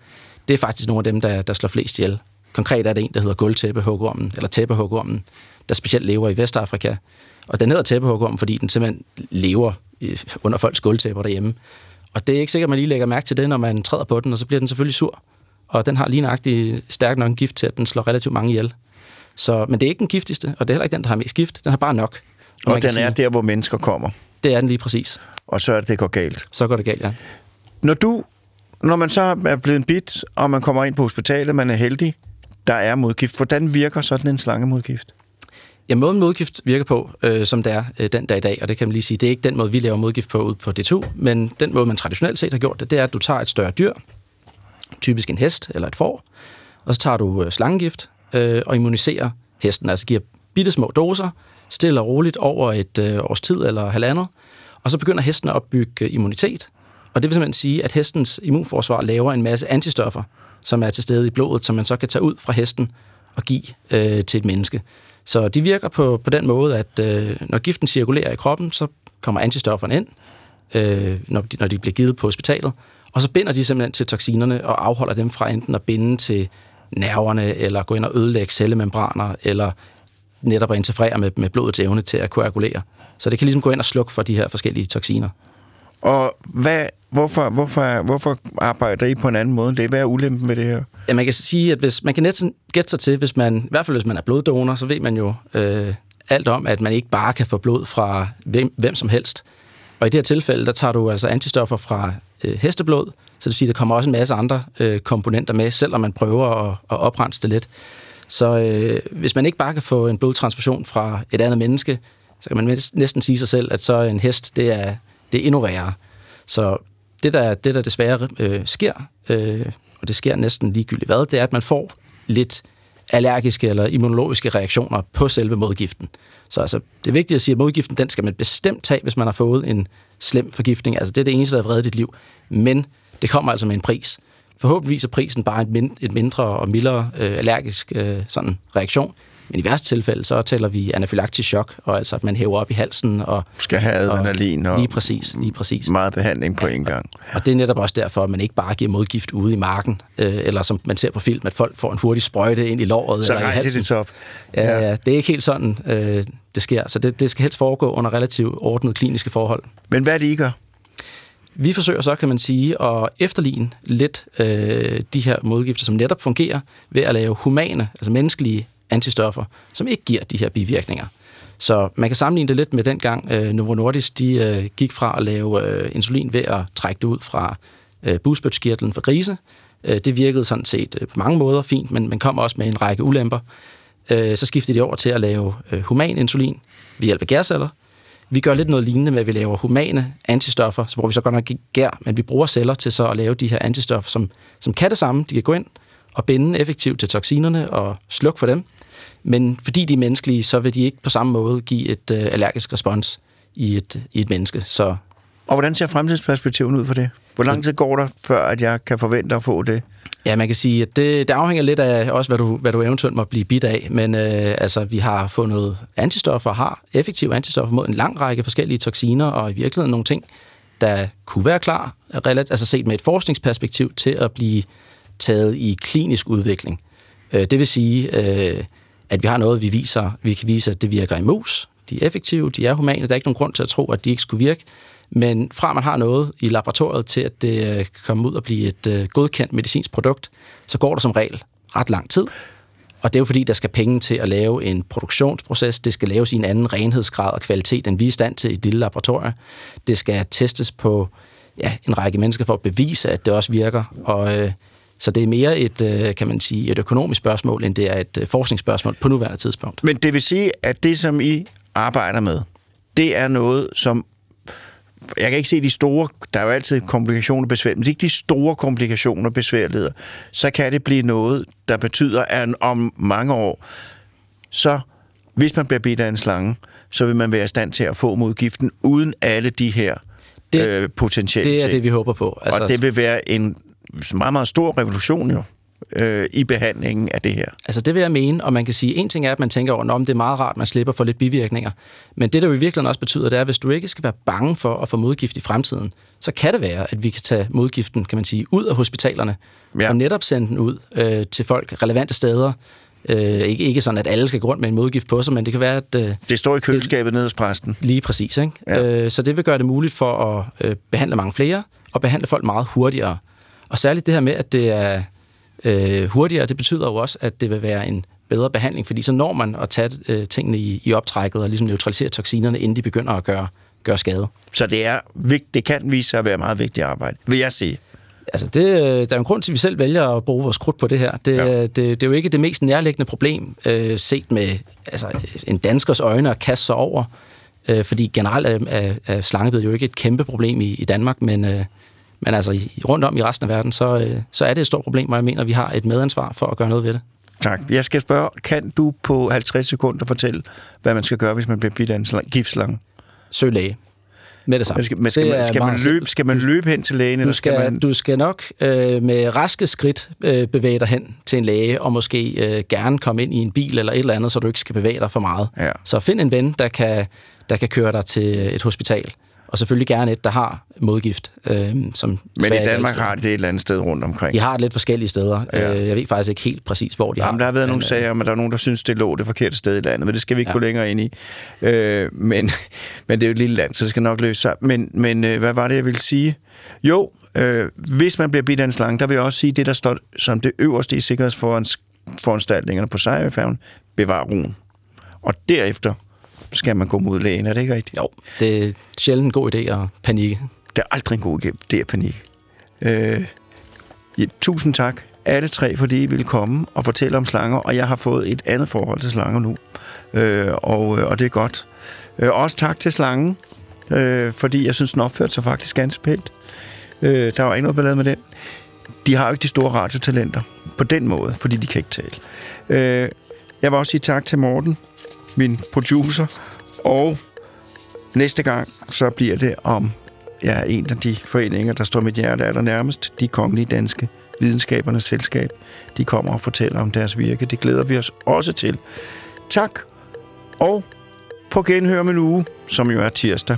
Det er faktisk nogle af dem, der, der slår flest ihjel. Konkret er det en, der hedder gulvtæppehugormen, eller tæppehugormen, der specielt lever i Vestafrika. Og den hedder tæppehugorm, fordi den simpelthen lever under folks gulvtæpper derhjemme. Og det er ikke sikkert, at man lige lægger mærke til det, når man træder på den, og så bliver den selvfølgelig sur. Og den har lige nøjagtig stærk nok gift til, at den slår relativt mange ihjel. Så, men det er ikke den giftigste, og det er heller ikke den, der har mest gift. Den har bare nok. Og, og den sige, er der, hvor mennesker kommer. Det er den lige præcis. Og så er det, det går galt. Så går det galt, ja. Når du, når man så er blevet bit, og man kommer ind på hospitalet, man er heldig, der er modgift. Hvordan virker sådan en slangemodgift? Ja, måden modgift virker på, øh, som det er øh, den dag i dag, og det kan man lige sige, det er ikke den måde, vi laver modgift på ud på D2, men den måde, man traditionelt set har gjort det, det er, at du tager et større dyr, typisk en hest eller et får, og så tager du øh, slangegift øh, og immuniserer hesten, altså giver bitte små doser, stille og roligt over et øh, års tid eller halvandet, og så begynder hesten at opbygge øh, immunitet. Og det vil simpelthen sige, at hestens immunforsvar laver en masse antistoffer, som er til stede i blodet, som man så kan tage ud fra hesten og give øh, til et menneske. Så de virker på, på den måde, at øh, når giften cirkulerer i kroppen, så kommer antistofferne ind, øh, når, de, når de bliver givet på hospitalet, og så binder de simpelthen til toksinerne og afholder dem fra enten at binde til nerverne, eller gå ind og ødelægge cellemembraner, eller netop at interferere med, med blodets evne til at koagulere. Så det kan ligesom gå ind og slukke for de her forskellige toksiner. Og hvad, hvorfor, hvorfor, hvorfor arbejder I på en anden måde? Det er hvad er ulempen med det her? Ja, man kan sige, at hvis man kan næsten gætte sig til, hvis man, i hvert fald hvis man er bloddonor, så ved man jo øh, alt om, at man ikke bare kan få blod fra hvem, hvem som helst. Og i det her tilfælde, der tager du altså antistoffer fra øh, hesteblod, så det vil sige, der kommer også en masse andre øh, komponenter med, selvom man prøver at, at oprense det lidt. Så øh, hvis man ikke bare kan få en blodtransfusion fra et andet menneske, så kan man næsten sige sig selv, at så en hest, det er, det er endnu værre. Så det, der, det, der desværre øh, sker, øh, og det sker næsten ligegyldigt hvad, det er, at man får lidt allergiske eller immunologiske reaktioner på selve modgiften. Så altså, det er vigtigt at sige, at modgiften den skal man bestemt tage, hvis man har fået en slem forgiftning. Altså, det er det eneste, der har vredet dit liv. Men det kommer altså med en pris. Forhåbentlig er prisen bare et, mindre og mildere øh, allergisk øh, sådan reaktion, men i værste tilfælde, så taler vi anafylaktisk chok, og altså at man hæver op i halsen. Og, Skal have adrenalin og, og lige præcis, lige præcis. meget behandling på en gang. Og, og det er netop også derfor, at man ikke bare giver modgift ude i marken, øh, eller som man ser på film, at folk får en hurtig sprøjte ind i låret så eller i halsen. Så op. Ja, ja, det er ikke helt sådan, øh, det sker. Så det, det skal helst foregå under relativt ordnet kliniske forhold. Men hvad er det, I gør? Vi forsøger så, kan man sige, at efterligne lidt øh, de her modgifter, som netop fungerer ved at lave humane, altså menneskelige antistoffer, som ikke giver de her bivirkninger. Så man kan sammenligne det lidt med dengang øh, Novo Nordisk de, øh, gik fra at lave øh, insulin ved at trække det ud fra øh, busbødskirtlen for grise. Øh, det virkede sådan set øh, på mange måder fint, men man kom også med en række ulemper. Øh, så skiftede de over til at lave øh, human insulin ved hjælp af gærceller. Vi gør lidt noget lignende med, at vi laver humane antistoffer, så bruger vi så godt nok gær, men vi bruger celler til så at lave de her antistoffer, som, som kan det samme. De kan gå ind og binde effektivt til toksinerne og slukke for dem. Men fordi de er menneskelige, så vil de ikke på samme måde give et øh, allergisk respons i et, i et menneske. Så og hvordan ser fremtidsperspektiven ud for det? Hvor lang tid går der, før at jeg kan forvente at få det? Ja, man kan sige, at det, det afhænger lidt af også, hvad du, hvad du eventuelt må blive bidt af. Men øh, altså, vi har fundet antistoffer, har effektive antistoffer mod en lang række forskellige toksiner, og i virkeligheden nogle ting, der kunne være klar, altså set med et forskningsperspektiv, til at blive taget i klinisk udvikling. Øh, det vil sige, øh, at vi har noget, vi viser, vi kan vise, at det virker i mus. De er effektive, de er humane, der er ikke nogen grund til at tro, at de ikke skulle virke. Men fra man har noget i laboratoriet til, at det øh, kan kommer ud og blive et øh, godkendt medicinsk produkt, så går der som regel ret lang tid. Og det er jo fordi, der skal penge til at lave en produktionsproces. Det skal laves i en anden renhedsgrad og kvalitet, end vi er i stand til i et lille laboratorium. Det skal testes på ja, en række mennesker for at bevise, at det også virker. Og øh, så det er mere et, øh, kan man sige, et økonomisk spørgsmål, end det er et øh, forskningsspørgsmål på nuværende tidspunkt. Men det vil sige, at det, som I arbejder med, det er noget, som jeg kan ikke se de store, der er jo altid komplikationer og besværligheder, men ikke de store komplikationer og besværligheder, så kan det blive noget, der betyder, at om mange år, så hvis man bliver bidt af en slange, så vil man være i stand til at få modgiften uden alle de her det, øh, potentielle Det er det, vi håber på. Altså, og det vil være en meget, meget stor revolution jo øh, i behandlingen af det her. Altså det vil jeg mene, og man kan sige, en ting er, at man tænker over, om det er meget rart, man slipper for lidt bivirkninger. Men det, der jo i virkeligheden også betyder, det er, at hvis du ikke skal være bange for at få modgift i fremtiden, så kan det være, at vi kan tage modgiften, kan man sige, ud af hospitalerne, ja. og netop sende den ud øh, til folk relevante steder, Øh, ikke, ikke sådan, at alle skal gå rundt med en modgift på sig, men det kan være, at... Øh, det står i køleskabet nede hos præsten. Lige præcis, ikke? Ja. Øh, så det vil gøre det muligt for at øh, behandle mange flere, og behandle folk meget hurtigere. Og særligt det her med, at det er øh, hurtigere, det betyder jo også, at det vil være en bedre behandling, fordi så når man at tage øh, tingene i, i optrækket og ligesom neutralisere toksinerne, inden de begynder at gøre, gøre skade. Så det, er, det kan vise sig at være meget vigtigt arbejde, vil jeg sige. Altså det, øh, der er en grund til, at vi selv vælger at bruge vores krudt på det her. Det, ja. det, det er jo ikke det mest nærliggende problem, øh, set med altså, en danskers øjne at kaste sig over. Øh, fordi generelt er, er, er slangebid jo ikke et kæmpe problem i, i Danmark, men, øh, men altså rundt om i resten af verden, så, øh, så er det et stort problem, og jeg mener, at vi har et medansvar for at gøre noget ved det. Tak. Jeg skal spørge, kan du på 50 sekunder fortælle, hvad man skal gøre, hvis man bliver bidt af en slang- giftslange? Søg læge. Med det samme. Men skal, men skal, Det man, skal, man løbe, skal man løbe hen til lægen, Du eller skal, skal, man... du skal nok øh, med raske skridt øh, bevæge dig hen til en læge, og måske øh, gerne komme ind i en bil eller et eller andet, så du ikke skal bevæge dig for meget. Ja. Så find en ven, der kan, der kan køre dig til et hospital. Og selvfølgelig gerne et, der har modgift. Øh, som Men i Danmark har de det et eller andet sted rundt omkring. De har det lidt forskellige steder. Ja. Ja. Jeg ved faktisk ikke helt præcis, hvor de har Jamen, der har været men, nogle øh, sager om, at der er nogen, der synes, det lå det forkerte sted i landet, men det skal vi ikke ja. Ja. gå længere ind i. Øh, men, <laughs> men det er jo et lille land, så det skal nok løse sig. Men, men øh, hvad var det, jeg ville sige? Jo, øh, hvis man bliver bidt af en slange, der vil jeg også sige, det der står som det øverste i sikkerhedsforanstaltningerne på sejrfærgen, bevar roen. Og derefter skal man gå mod lægen, er det ikke rigtigt? Jo, det er sjældent en god idé at panikke. Det er aldrig en god idé, det er panik. Øh, ja, tusind tak, alle tre, fordi I ville komme og fortælle om slanger, og jeg har fået et andet forhold til slanger nu, øh, og, øh, og det er godt. Øh, også tak til slangen, øh, fordi jeg synes, den opførte sig faktisk ganske pænt. Øh, der var ikke noget ballade med den. De har jo ikke de store radiotalenter på den måde, fordi de kan ikke tale. Øh, jeg vil også sige tak til Morten, min producer, og næste gang, så bliver det om ja, en af de foreninger, der står mit hjerte aller nærmest, de kongelige danske videnskabernes selskab. De kommer og fortæller om deres virke. Det glæder vi os også til. Tak, og på genhør med en uge, som jo er tirsdag.